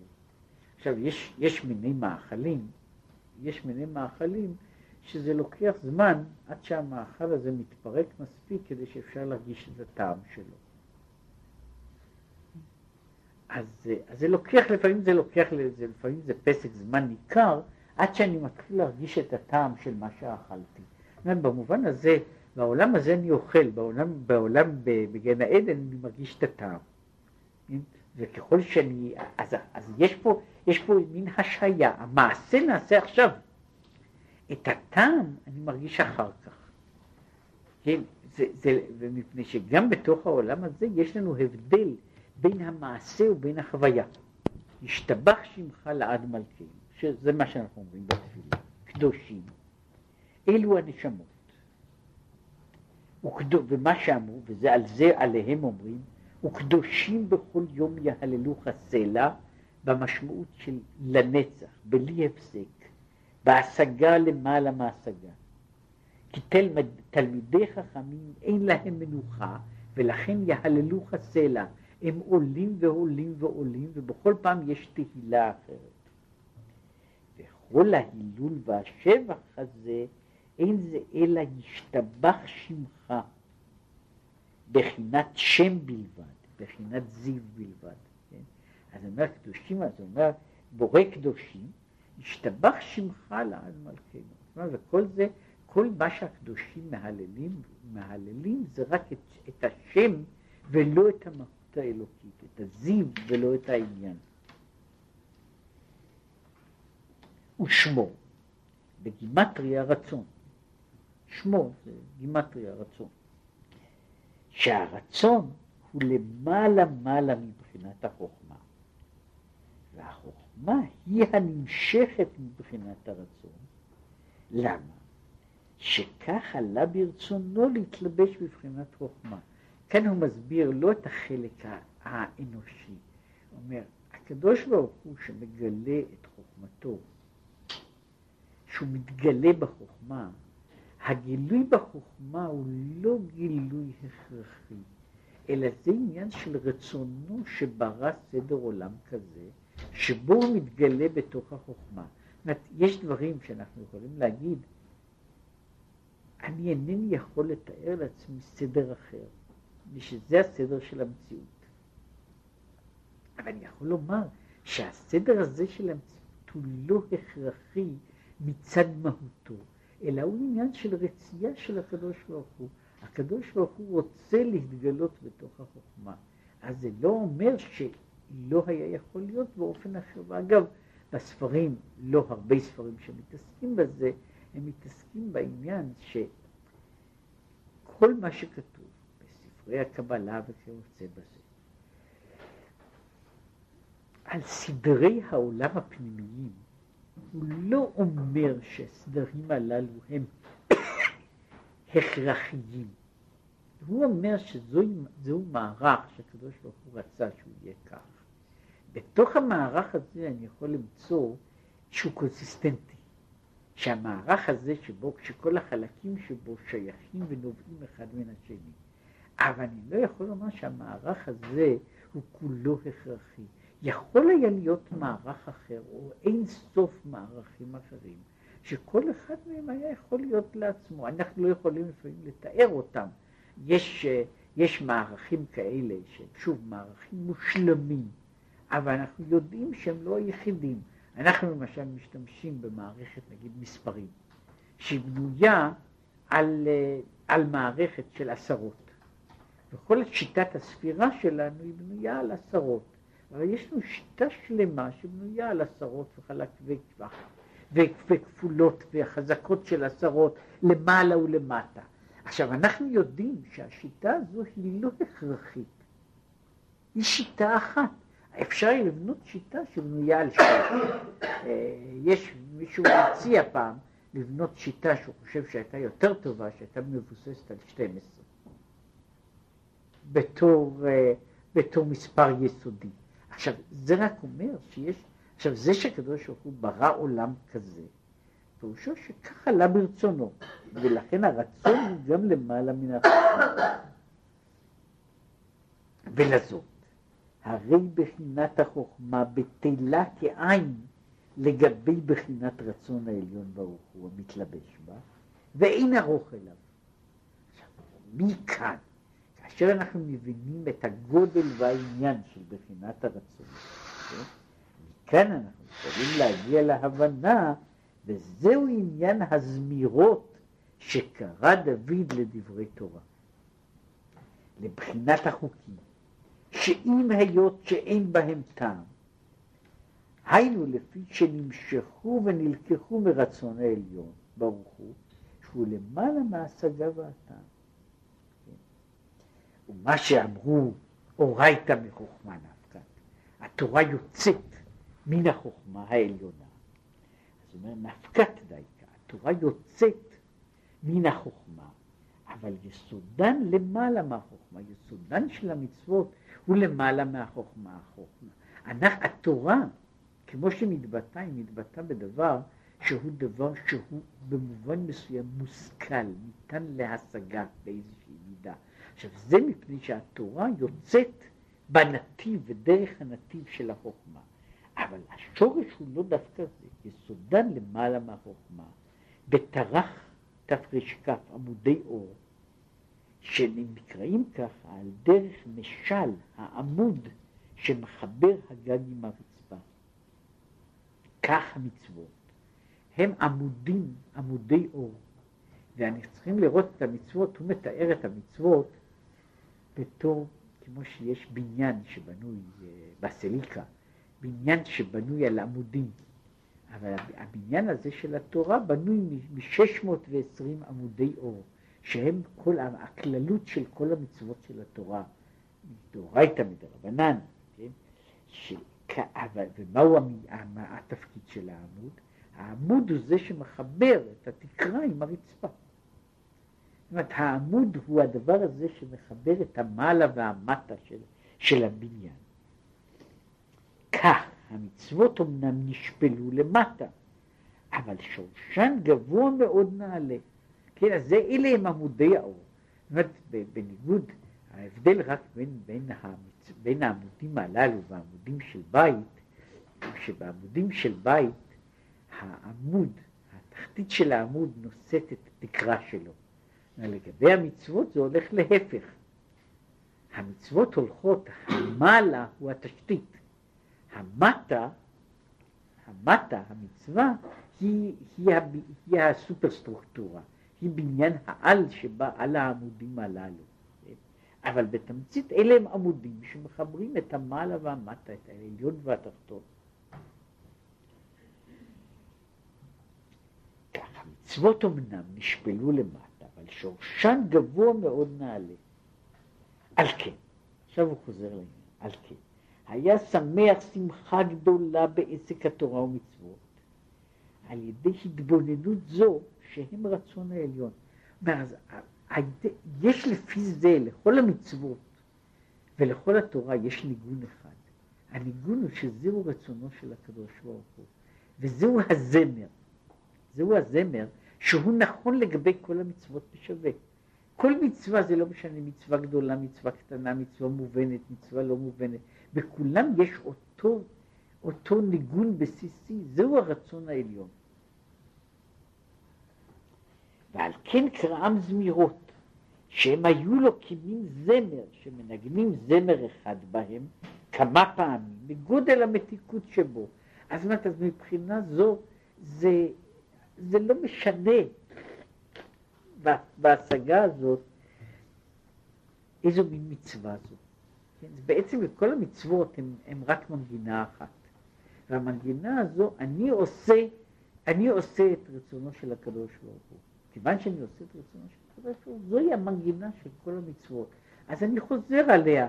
עכשיו, יש, יש מיני מאכלים, יש מיני מאכלים שזה לוקח זמן עד שהמאכל הזה מתפרק מספיק כדי שאפשר להרגיש את הטעם שלו. אז, אז זה לוקח, לפעמים זה לוקח, לפעמים זה פסק זמן ניכר, עד שאני מתחיל להרגיש את הטעם של מה שאכלתי. במובן הזה, בעולם הזה אני אוכל, בעולם, בעולם בגן העדן אני מרגיש את הטעם. כן? וככל שאני, אז, אז יש, פה, יש פה מין השהיה, המעשה נעשה עכשיו. את הטעם אני מרגיש אחר כך. כן, זה, זה, ומפני שגם בתוך העולם הזה יש לנו הבדל בין המעשה ובין החוויה. השתבח שמך לעד מלכי, שזה מה שאנחנו אומרים בתפילה, קדושים. אלו הנשמות. וקדו, ומה שאמרו, וזה על זה עליהם אומרים, וקדושים בכל יום יהללוך סלע, במשמעות של לנצח, בלי הפסק, בהשגה למעלה מהשגה. כי תלמד, תלמידי חכמים אין להם מנוחה, ולכן יהללוך סלע. הם עולים ועולים ועולים, ובכל פעם יש תהילה אחרת. וכל ההילול והשבח הזה, אין זה אלא ישתבח שמך, בחינת שם בלבד, בחינת זיו בלבד. כן? אז אומר קדושים, אז אומר בורא קדושים, ישתבח שמך לעד מלכנו. וכל זה, כל מה שהקדושים מהללים, מהללים זה רק את, את השם ולא את המהות האלוקית, את הזיו ולא את העניין. ושמו, בגימטריה רצון. שמו זה גימטריה רצון. שהרצון הוא למעלה מעלה מבחינת החוכמה. והחוכמה היא הנמשכת מבחינת הרצון. למה? שכך עלה ברצונו להתלבש בבחינת חוכמה. כאן הוא מסביר לא את החלק האנושי, הוא אומר, הקדוש ברוך הוא שמגלה את חוכמתו, שהוא מתגלה בחוכמה, הגילוי בחוכמה הוא לא גילוי הכרחי, אלא זה עניין של רצונו שברא סדר עולם כזה, שבו הוא מתגלה בתוך החוכמה. זאת אומרת, יש דברים שאנחנו יכולים להגיד, אני אינני יכול לתאר לעצמי סדר אחר, ושזה הסדר של המציאות. אבל אני יכול לומר שהסדר הזה של המציאות הוא לא הכרחי מצד מהותו, אלא הוא עניין של רצייה של הקדוש ברוך הוא. הקדוש ברוך הוא רוצה להתגלות בתוך החוכמה. אז זה לא אומר שלא היה יכול להיות באופן אחר. ואגב, בספרים, לא הרבה ספרים שמתעסקים בזה, הם מתעסקים בעניין שכל מה שכתוב בספרי הקבלה וכיוצא בזה, על סדרי העולם הפנימיים, הוא לא אומר שהסדרים הללו הם הכרחיים. הוא אומר שזהו מערך שהקדוש ברוך הוא רצה שהוא יהיה כך. בתוך המערך הזה אני יכול למצוא שהוא קונסיסטנטי. שהמערך הזה שבו, כשכל החלקים שבו שייכים ונובעים אחד מן השני. אבל אני לא יכול לומר שהמערך הזה הוא כולו הכרחי. יכול היה להיות מערך אחר, או אין סוף מערכים אחרים, שכל אחד מהם היה יכול להיות לעצמו. אנחנו לא יכולים לפעמים לתאר אותם. יש, יש מערכים כאלה שהם שוב מערכים מושלמים, אבל אנחנו יודעים שהם לא היחידים. אנחנו למשל משתמשים במערכת נגיד מספרים, שהיא בנויה על, על מערכת של עשרות. וכל שיטת הספירה שלנו היא בנויה על עשרות. אבל יש לנו שיטה שלמה שבנויה על עשרות וחלק וכפולות וחזקות של עשרות למעלה ולמטה. עכשיו, אנחנו יודעים שהשיטה הזו היא לא הכרחית, היא שיטה אחת. אפשר לבנות שיטה שבנויה על שתיים. אה, יש מישהו הציע פעם לבנות שיטה שהוא חושב שהייתה יותר טובה, שהייתה מבוססת על 12, בתור, אה, בתור מספר יסודי. עכשיו, זה רק אומר שיש, עכשיו זה שהקדוש ברוך הוא ברא עולם כזה, פירושו שככה עלה ברצונו, ולכן הרצון הוא גם למעלה מן החוכמה. ולזאת, הרי בחינת החוכמה בטלה כעין לגבי בחינת רצון העליון ברוך הוא המתלבש בה, ואין ארוך אליו. עכשיו, מכאן כאשר אנחנו מבינים את הגודל והעניין של בחינת הרצון, כן? מכאן אנחנו יכולים להגיע להבנה, וזהו עניין הזמירות שקרא דוד לדברי תורה, לבחינת החוקים, שאם היות שאין בהם טעם, היינו לפי שנמשכו ונלקחו מרצון העליון, ברוך הוא, שהוא למעלה מההשגה והטעם. ומה שאמרו אורייתא מחוכמה נפקא, התורה יוצאת מן החוכמה העליונה. אז הוא אומר נפקת דייקה, התורה יוצאת מן החוכמה, אבל יסודן למעלה מהחוכמה, יסודן של המצוות הוא למעלה מהחוכמה. החוכמה. אנחנו, התורה, כמו שמתבטא, היא מתבטא בדבר שהוא דבר שהוא במובן מסוים מושכל, ניתן להשגה באיזושהי. עכשיו זה מפני שהתורה יוצאת בנתיב ודרך הנתיב של החוכמה. אבל השורש הוא לא דווקא זה, יסודן למעלה מהחוכמה, בתרח תרכ עמודי אור, שנקראים ככה על דרך משל העמוד שמחבר הגג עם הרצפה. כך המצוות. הם עמודים, עמודי אור. ואנחנו צריכים לראות את המצוות, הוא מתאר את המצוות בתור, כמו שיש בניין שבנוי אה, בסליקה, בניין שבנוי על עמודים. אבל הבניין הזה של התורה בנוי מ-620 עמודי אור, שהם כל הכללות של כל המצוות של התורה, מדאורייתא מדרבנן, כן? ש... ומהו התפקיד של העמוד? העמוד הוא זה שמחבר את התקרה עם הרצפה. זאת אומרת, העמוד הוא הדבר הזה שמחבר את המעלה והמטה של, של הבניין. כך המצוות אמנם נשפלו למטה, אבל שורשן גבוה מאוד נעלה. כן, אז זה, אלה הם עמודי האור. זאת אומרת, בניגוד, ההבדל רק בין, בין, המצ... בין העמודים הללו והעמודים של בית, שבעמודים של בית העמוד, התחתית של העמוד נושאת את התקרה שלו. לגבי המצוות זה הולך להפך. המצוות הולכות, המעלה הוא התשתית. המטה, המטה, המצווה, היא, היא, היא הסופרסטרוקטורה, היא בניין העל שבא על העמודים הללו. אבל בתמצית אלה הם עמודים שמחברים את המעלה והמטה, את העליון והתחתון. ככה, מצוות אמנם נשפלו למטה, אבל שורשן גבוה מאוד נעלה. על כן, עכשיו הוא חוזר לעניין, על כן. היה שמח שמחה גדולה בעסק התורה ומצוות, על ידי התבוננות זו שהם רצון העליון. אז יש לפי זה, לכל המצוות ולכל התורה יש ניגון אחד. הניגון הוא שזהו רצונו של הקדוש ברוך הוא, וזהו הזמר. זהו הזמר שהוא נכון לגבי כל המצוות בשווה. כל מצווה זה לא משנה מצווה גדולה, מצווה קטנה, מצווה מובנת, מצווה לא מובנת. בכולם יש אותו, אותו ניגון בסיסי, זהו הרצון העליון. ועל כן קראם זמירות, שהם היו לו כמין זמר, שמנגנים זמר אחד בהם כמה פעמים, בגודל המתיקות שבו. אז מבחינה זו, זה, זה לא משנה בהשגה הזאת איזו מין מצווה זאת. כן? בעצם כל המצוות הן רק מנגינה אחת. והמנגינה הזו, אני עושה, אני עושה את רצונו של הקדוש ברוך הוא. כיוון שאני עושה את רצונו של הקדוש ברוך הוא, זוהי המנגינה של כל המצוות. אז אני חוזר עליה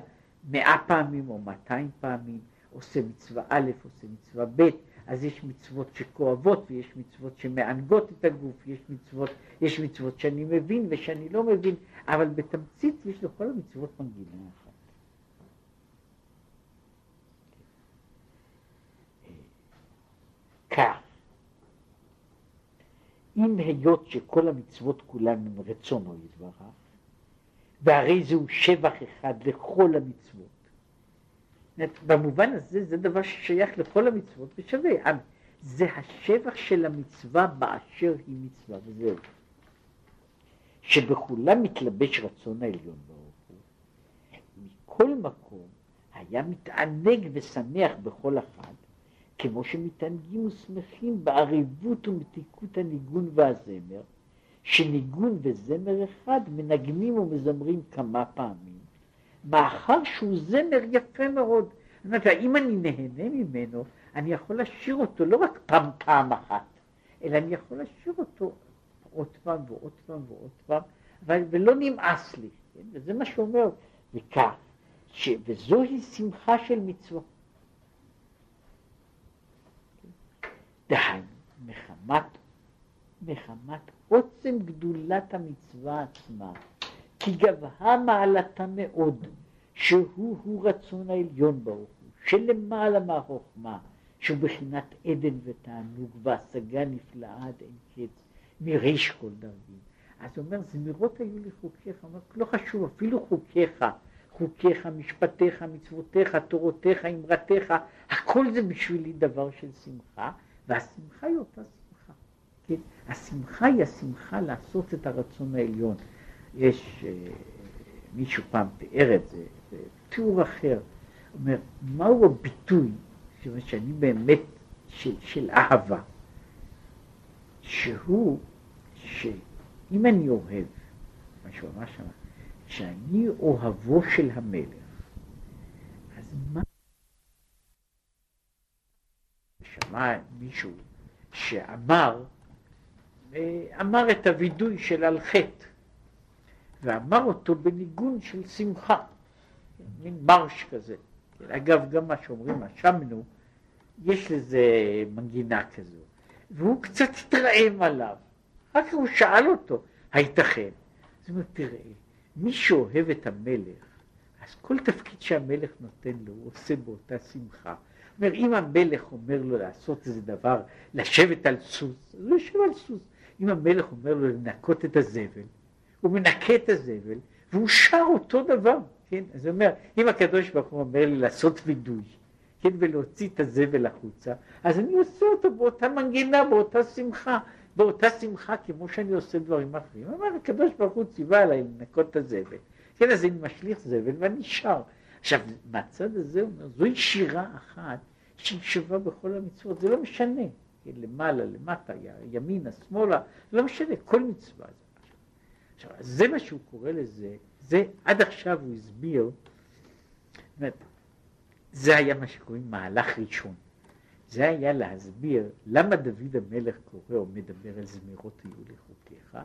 מאה פעמים או מאתיים פעמים, עושה מצווה א', עושה מצווה ב', אז יש מצוות שכואבות ויש מצוות שמענגות את הגוף, יש מצוות, יש מצוות שאני מבין ושאני לא מבין, אבל בתמצית יש לכל המצוות מנגינה אחת. כך, אם היות שכל המצוות כולן הם רצונו יתברך, והרי זהו שבח אחד לכל המצוות. במובן הזה זה דבר ששייך לכל המצוות ושווה. זה השבח של המצווה באשר היא מצווה, וזהו. שבכולם מתלבש רצון העליון ברוך הוא. מכל מקום היה מתענג ושמח בכל אחד, כמו שמתענגים ושמחים בעריבות ומתיקות הניגון והזמר, שניגון וזמר אחד מנגנים ומזמרים כמה פעמים, מאחר שהוא זמר יפה מאוד. זאת אומרת, אם אני נהנה ממנו, אני יכול לשיר אותו לא רק פעם פעם אחת, אלא אני יכול לשיר אותו עוד פעם ועוד פעם ועוד פעם, ולא נמאס לי, כן? וזה מה שהוא אומר, וכך, ש, וזוהי שמחה של מצווה. דהיינו, מחמת, מחמת עוצם גדולת המצווה עצמה, כי גבהה מעלתה מאוד, שהוא-הוא רצון העליון ברוך הוא, שלמעלה מהחוכמה, שהוא בחינת עדן ותענוג והשגה נפלאה עד אין קץ, מריש כל דרגים. אז הוא אומר, זמירות היו לי חוקיך, הוא אומר, לא חשוב, אפילו חוקיך, חוקיך, משפטיך, מצוותיך, תורותיך, אמרתך, הכל זה בשבילי דבר של שמחה, והשמחה היא אותה שמחה. כן? השמחה היא השמחה לעשות את הרצון העליון. יש, אה, מישהו פעם תיאר את זה, תיאור אחר, אומר, מהו הביטוי שאני באמת של, של אהבה, שהוא, שאם אני אוהב, מה שהוא אמר שם, שאני אוהבו של המלך, אז מה... שמע מישהו שאמר, אמר את הווידוי של על חטא, ואמר אותו בניגון של שמחה, מין מרש כזה. אגב, גם מה שאומרים, אשמנו, יש לזה מנגינה כזו, והוא קצת התרעם עליו. אחר כך הוא שאל אותו, הייתכן? אז הוא אומר, תראה, מי שאוהב את המלך, אז כל תפקיד שהמלך נותן לו, הוא עושה באותה שמחה. אומר, אם המלך אומר לו לעשות איזה דבר, לשבת על סוס, אז הוא יושב על סוס. אם המלך אומר לו לנקות את הזבל, הוא מנקה את הזבל, והוא שר אותו דבר, כן? אז הוא אומר, אם הקדוש ברוך הוא אומר לי לעשות וידוי, כן, ולהוציא את הזבל החוצה, אז אני עושה אותו באותה מנגינה, באותה שמחה, באותה שמחה כמו שאני עושה דברים אחרים. אומר, הקדוש ברוך הוא ציווה עליי לנקות את הזבל. כן, אז אני משליך זבל ואני שר. עכשיו, מהצד הזה הוא אומר, זוהי שירה אחת שהיא שווה בכל המצוות, זה לא משנה, כן, למעלה, למטה, ימינה, שמאלה, לא משנה, כל מצווה. עכשיו, זה מה שהוא קורא לזה, זה עד עכשיו הוא הסביר, זה היה מה שקוראים מהלך ראשון. זה היה להסביר למה דוד המלך קורא או מדבר על זמירות היו לחוקיך,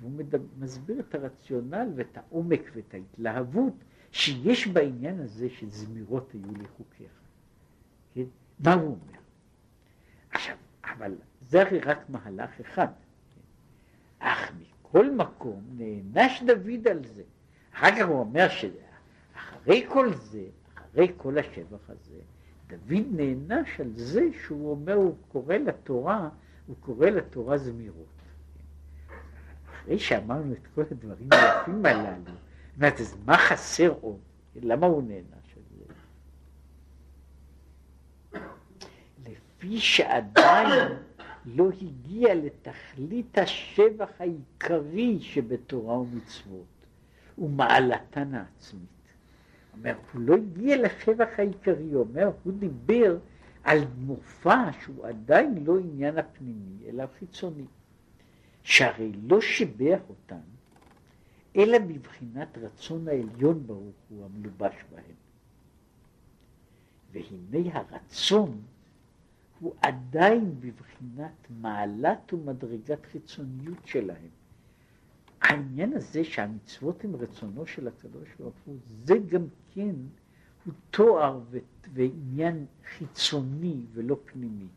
והוא מדבר, מסביר את הרציונל ואת העומק ואת ההתלהבות שיש בעניין הזה של זמירות היו לחוקיך. כן? מה הוא אומר? עכשיו, אבל זה הרי רק מהלך אחד. כן? מכל מקום נענש דוד על זה. אחר כך הוא אומר שאחרי כל זה, אחרי כל השבח הזה, דוד נענש על זה שהוא אומר, הוא קורא לתורה, הוא קורא לתורה זמירות. אחרי שאמרנו את כל הדברים היפים הללו, אומרת, אז מה חסר עוד? למה הוא נענש על זה? לפי שעדיין לא הגיע לתכלית השבח העיקרי שבתורה ומצוות. ומעלתן העצמית. אומר, הוא לא הגיע לשבח העיקרי, הוא אומר, הוא דיבר על מופע שהוא עדיין לא עניין הפנימי, אלא חיצוני, שהרי לא שיבח אותן, אלא בבחינת רצון העליון ברוך הוא המלובש בהם. והנה הרצון הוא עדיין בבחינת מעלת ומדרגת חיצוניות שלהם. העניין הזה שהמצוות הם רצונו של הקדוש ברוך הוא, זה גם כן הוא תואר ו- ועניין חיצוני ולא פנימי.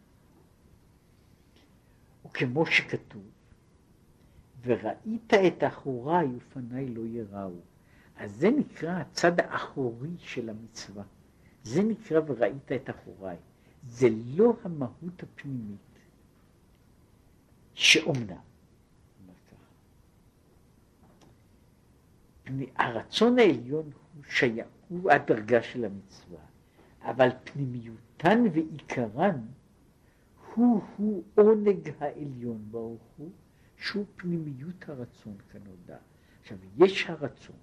וכמו שכתוב, וראית את אחוריי ופניי לא יראו. אז זה נקרא הצד האחורי של המצווה. זה נקרא וראית את אחוריי. זה לא המהות הפנימית, שאומנם הרצון העליון הוא שייך, הוא הדרגה של המצווה, אבל פנימיותן ועיקרן הוא-הוא עונג העליון ברוך הוא, שהוא פנימיות הרצון כנודע. עכשיו, יש הרצון,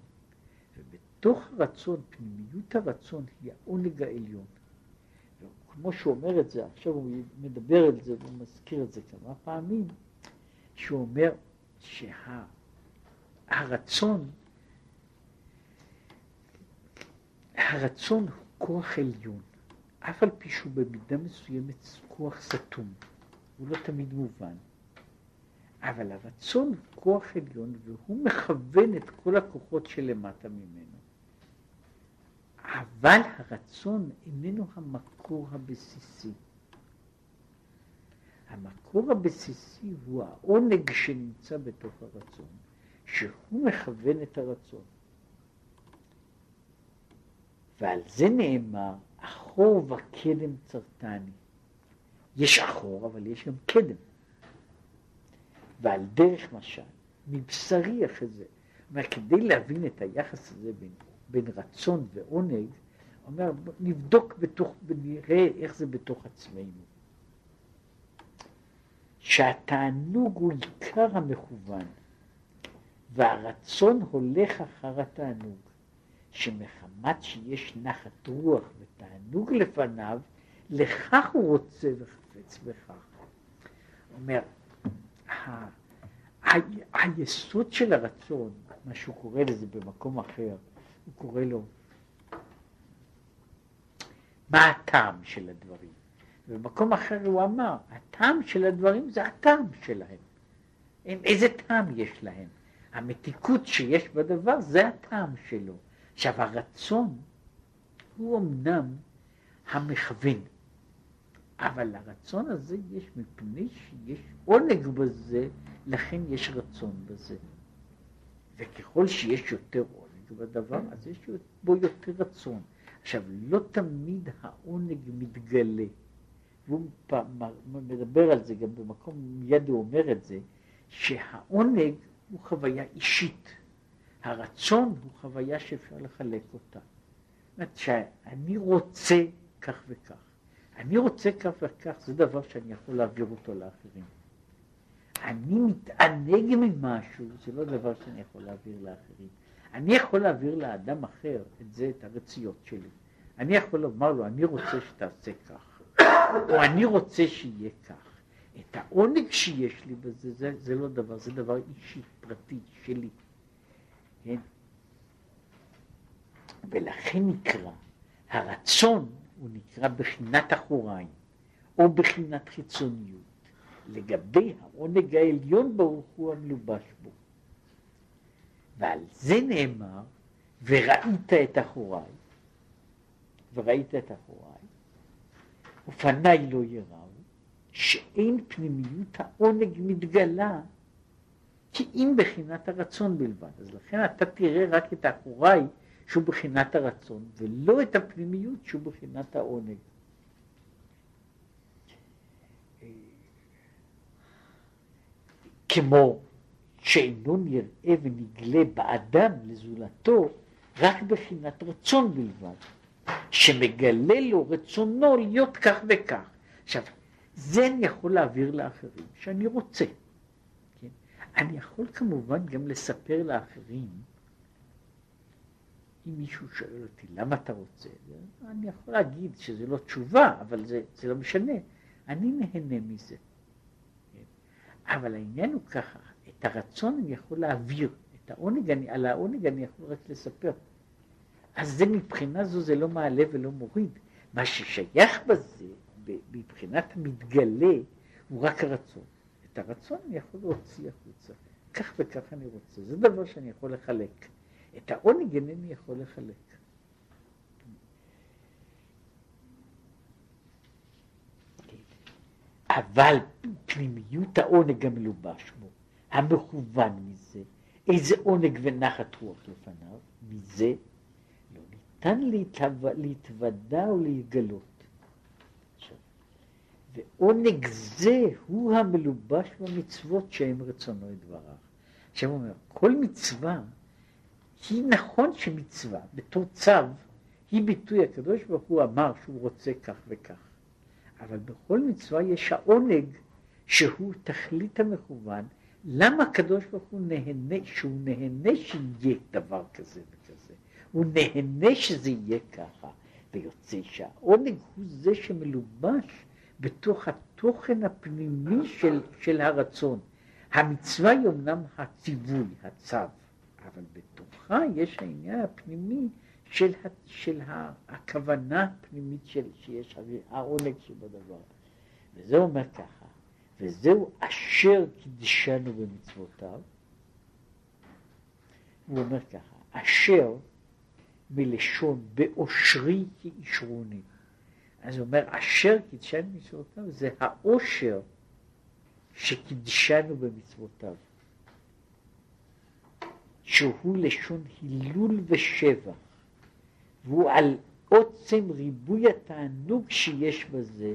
ובתוך הרצון, פנימיות הרצון היא העונג העליון. כמו שהוא אומר את זה, עכשיו הוא מדבר על זה ומזכיר את זה כמה פעמים, שהוא אומר שהרצון, הרצון הוא כוח עליון, אף על פי שהוא במידה מסוימת כוח סתום, הוא לא תמיד מובן. אבל הרצון הוא כוח עליון והוא מכוון את כל הכוחות שלמטה ממנו. אבל הרצון איננו המקור הבסיסי. המקור הבסיסי הוא העונג שנמצא בתוך הרצון, שהוא מכוון את הרצון. ועל זה נאמר, אחור וקדם צרתני. יש אחור, אבל יש גם קדם. ועל דרך משל, מבשרי אחרי זה. כדי להבין את היחס הזה בין, בין רצון ועונג, אומר, נבדוק בתוך, ונראה איך זה בתוך עצמנו. שהתענוג הוא עיקר המכוון, והרצון הולך אחר התענוג, שמחמת שיש נחת רוח ותענוג לפניו, לכך הוא רוצה וחפץ בכך. אומר, היסוד של הרצון, מה שהוא קורא לזה במקום אחר, הוא קורא לו מה הטעם של הדברים. ובמקום אחר הוא אמר, הטעם של הדברים זה הטעם שלהם. איזה טעם יש להם? המתיקות שיש בדבר זה הטעם שלו. עכשיו הרצון הוא אמנם המכוון, אבל לרצון הזה יש מפני שיש עונג בזה, לכן יש רצון בזה. וככל שיש יותר עונג בדבר, אז יש בו יותר רצון. עכשיו, לא תמיד העונג מתגלה. והוא מדבר על זה גם במקום, מיד הוא אומר את זה, שהעונג הוא חוויה אישית. הרצון הוא חוויה שאפשר לחלק אותה. זאת אומרת שאני רוצה כך וכך. אני רוצה כך וכך, זה דבר שאני יכול להעביר אותו לאחרים. אני מתענג ממשהו, זה לא דבר שאני יכול להעביר לאחרים. אני יכול להעביר לאדם אחר את זה, את הרציות שלי. אני יכול לומר לו, אני רוצה שתעשה כך, או אני רוצה שיהיה כך. את העונג שיש לי בזה, זה, זה לא דבר, זה דבר אישי, פרטי, שלי. כן? ולכן נקרא, הרצון הוא נקרא בחינת אחוריים, או בחינת חיצוניות, לגבי העונג העליון ברוך הוא המלובש בו. ועל זה נאמר, וראית את אחוריי, וראית את אחוריי, ופניי לא יראו, שאין פנימיות העונג מתגלה, כי אם בחינת הרצון בלבד. אז לכן אתה תראה רק את אחוריי שהוא בחינת הרצון, ולא את הפנימיות שהוא בחינת העונג. כמו שאינו נראה ונגלה באדם לזולתו רק בחינת רצון בלבד, שמגלה לו רצונו להיות כך וכך. עכשיו, זה אני יכול להעביר לאחרים, שאני רוצה. כן? אני יכול כמובן גם לספר לאחרים אם מישהו שואל אותי, למה אתה רוצה? אני יכול להגיד שזה לא תשובה, אבל זה, זה לא משנה. אני נהנה מזה. אבל העניין הוא ככה, את הרצון אני יכול להעביר, את העונג, אני, על העונג אני יכול רק לספר. אז זה מבחינה זו זה לא מעלה ולא מוריד. מה ששייך בזה, מבחינת המתגלה, הוא רק הרצון. את הרצון אני יכול להוציא החוצה. כך וכך אני רוצה. זה דבר שאני יכול לחלק. את העונג אינני יכול לחלק. אבל פנימיות העונג המלובש המכוון מזה, איזה עונג ונחת רוח לפניו, מזה לא ניתן להתוודע או להתגלות. ועונג זה הוא המלובש במצוות שהם רצונו את דבריו. עכשיו הוא אומר, כל מצווה היא נכון שמצווה, בתור צו, היא ביטוי, הקדוש ברוך הוא אמר שהוא רוצה כך וכך. אבל בכל מצווה יש העונג שהוא תכלית המכוון. למה הקדוש ברוך הוא נהנה, שהוא נהנה שיהיה דבר כזה וכזה? הוא נהנה שזה יהיה ככה, ויוצא שהעונג הוא זה שמלובש בתוך התוכן הפנימי של, של הרצון. המצווה היא אמנם הציווי, הצו, אבל בתוכה יש העניין הפנימי של, של הכוונה הפנימית של, שיש, העונג שבדבר. וזה אומר ככה, וזהו אשר קידשנו במצוותיו. הוא אומר ככה, אשר מלשון באושרי כי אישרוני. אז הוא אומר, אשר קידשנו במצוותיו זה האושר שקידשנו במצוותיו. שהוא לשון הילול ושבח, והוא על עוצם ריבוי התענוג שיש בזה,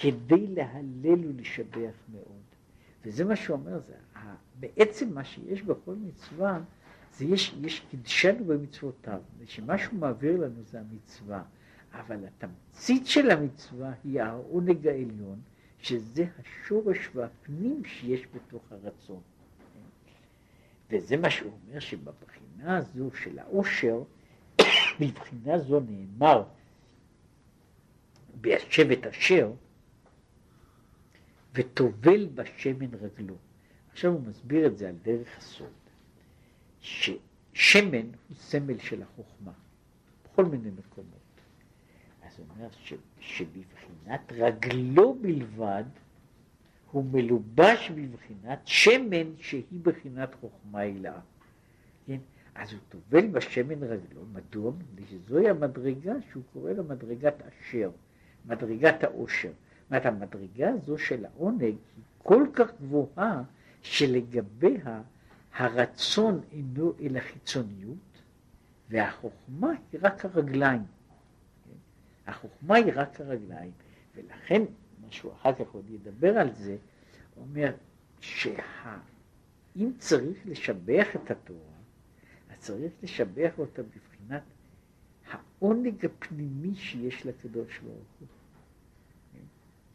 כדי להלל ולשבח מאוד. וזה מה שהוא אומר, זה, בעצם מה שיש בכל מצווה, זה יש, יש קידשנו במצוותיו, ושמה שהוא מעביר לנו זה המצווה, אבל התמצית של המצווה היא העונג העליון, שזה השורש והפנים שיש בתוך הרצון. וזה מה שהוא אומר שבבחינה הזו של העושר, בבחינה זו נאמר בשבט אשר, וטובל בשמן רגלו. עכשיו הוא מסביר את זה על דרך הסוד, ששמן הוא סמל של החוכמה, בכל מיני מקומות. אז הוא אומר ש, שבבחינת רגלו בלבד, הוא מלובש בבחינת שמן שהיא בחינת חוכמה הילאה. כן? אז הוא טובל בשמן רגלו, מדוע? מפני שזוהי המדרגה שהוא קורא לה מדרגת אשר, מדרגת העושר. זאת המדרגה הזו של העונג היא כל כך גבוהה, שלגביה הרצון אינו אל החיצוניות, והחוכמה היא רק הרגליים. כן? החוכמה היא רק הרגליים, ולכן שהוא אחר כך עוד ידבר על זה, הוא אומר שאם צריך לשבח את התורה, אז צריך לשבח אותה בבחינת העונג הפנימי שיש לקדוש ברוך הוא.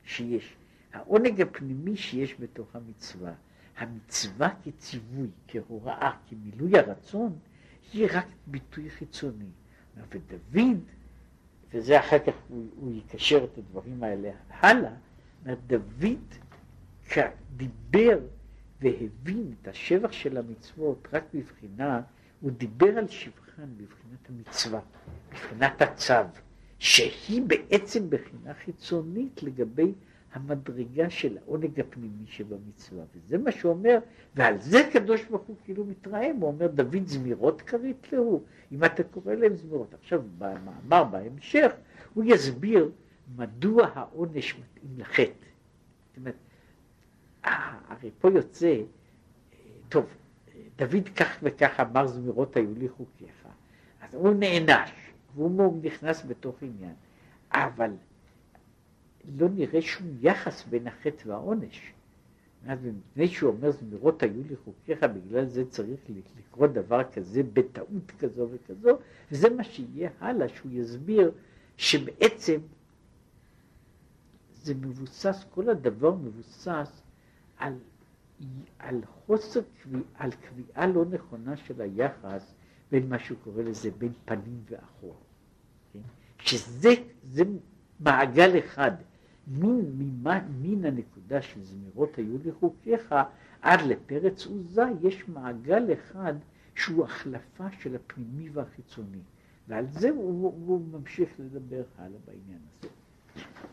שיש. העונג הפנימי שיש בתוך המצווה, המצווה כציווי, כהוראה, כמילוי הרצון, היא רק ביטוי חיצוני. ודוד, וזה אחר כך הוא, הוא יקשר את הדברים האלה הלאה, דוד דיבר והבין את השבח של המצוות רק בבחינה, הוא דיבר על שבחן בבחינת המצווה, בבחינת הצו, שהיא בעצם בחינה חיצונית לגבי המדרגה של העונג הפנימי שבמצווה, וזה מה שהוא אומר, ועל זה קדוש ברוך הוא כאילו מתרעם, הוא אומר דוד זמירות כרית להו, אם אתה קורא להם זמירות. עכשיו במאמר בהמשך הוא יסביר מדוע העונש מתאים לחטא? זאת אומרת, אה, הרי פה יוצא, טוב, דוד כך וכך אמר זמירות היו לי חוקיך, אז הוא נענש, והוא נכנס בתוך עניין, אבל לא נראה שום יחס בין החטא והעונש. מפני שהוא אומר זמירות היו לי חוקיך, בגלל זה צריך לקרוא דבר כזה בטעות כזו וכזו, וזה מה שיהיה הלאה, שהוא יסביר שבעצם זה מבוסס, כל הדבר מבוסס על, על חוסר, על קביעה לא נכונה של היחס בין מה שהוא קורא לזה בין פנים ואחור. שזה מעגל אחד, מן, ממה, מן הנקודה של זמירות היו לחוקיך עד לפרץ עוזה יש מעגל אחד שהוא החלפה של הפנימי והחיצוני. ועל זה הוא, הוא ממשיך לדבר הלאה בעניין הזה.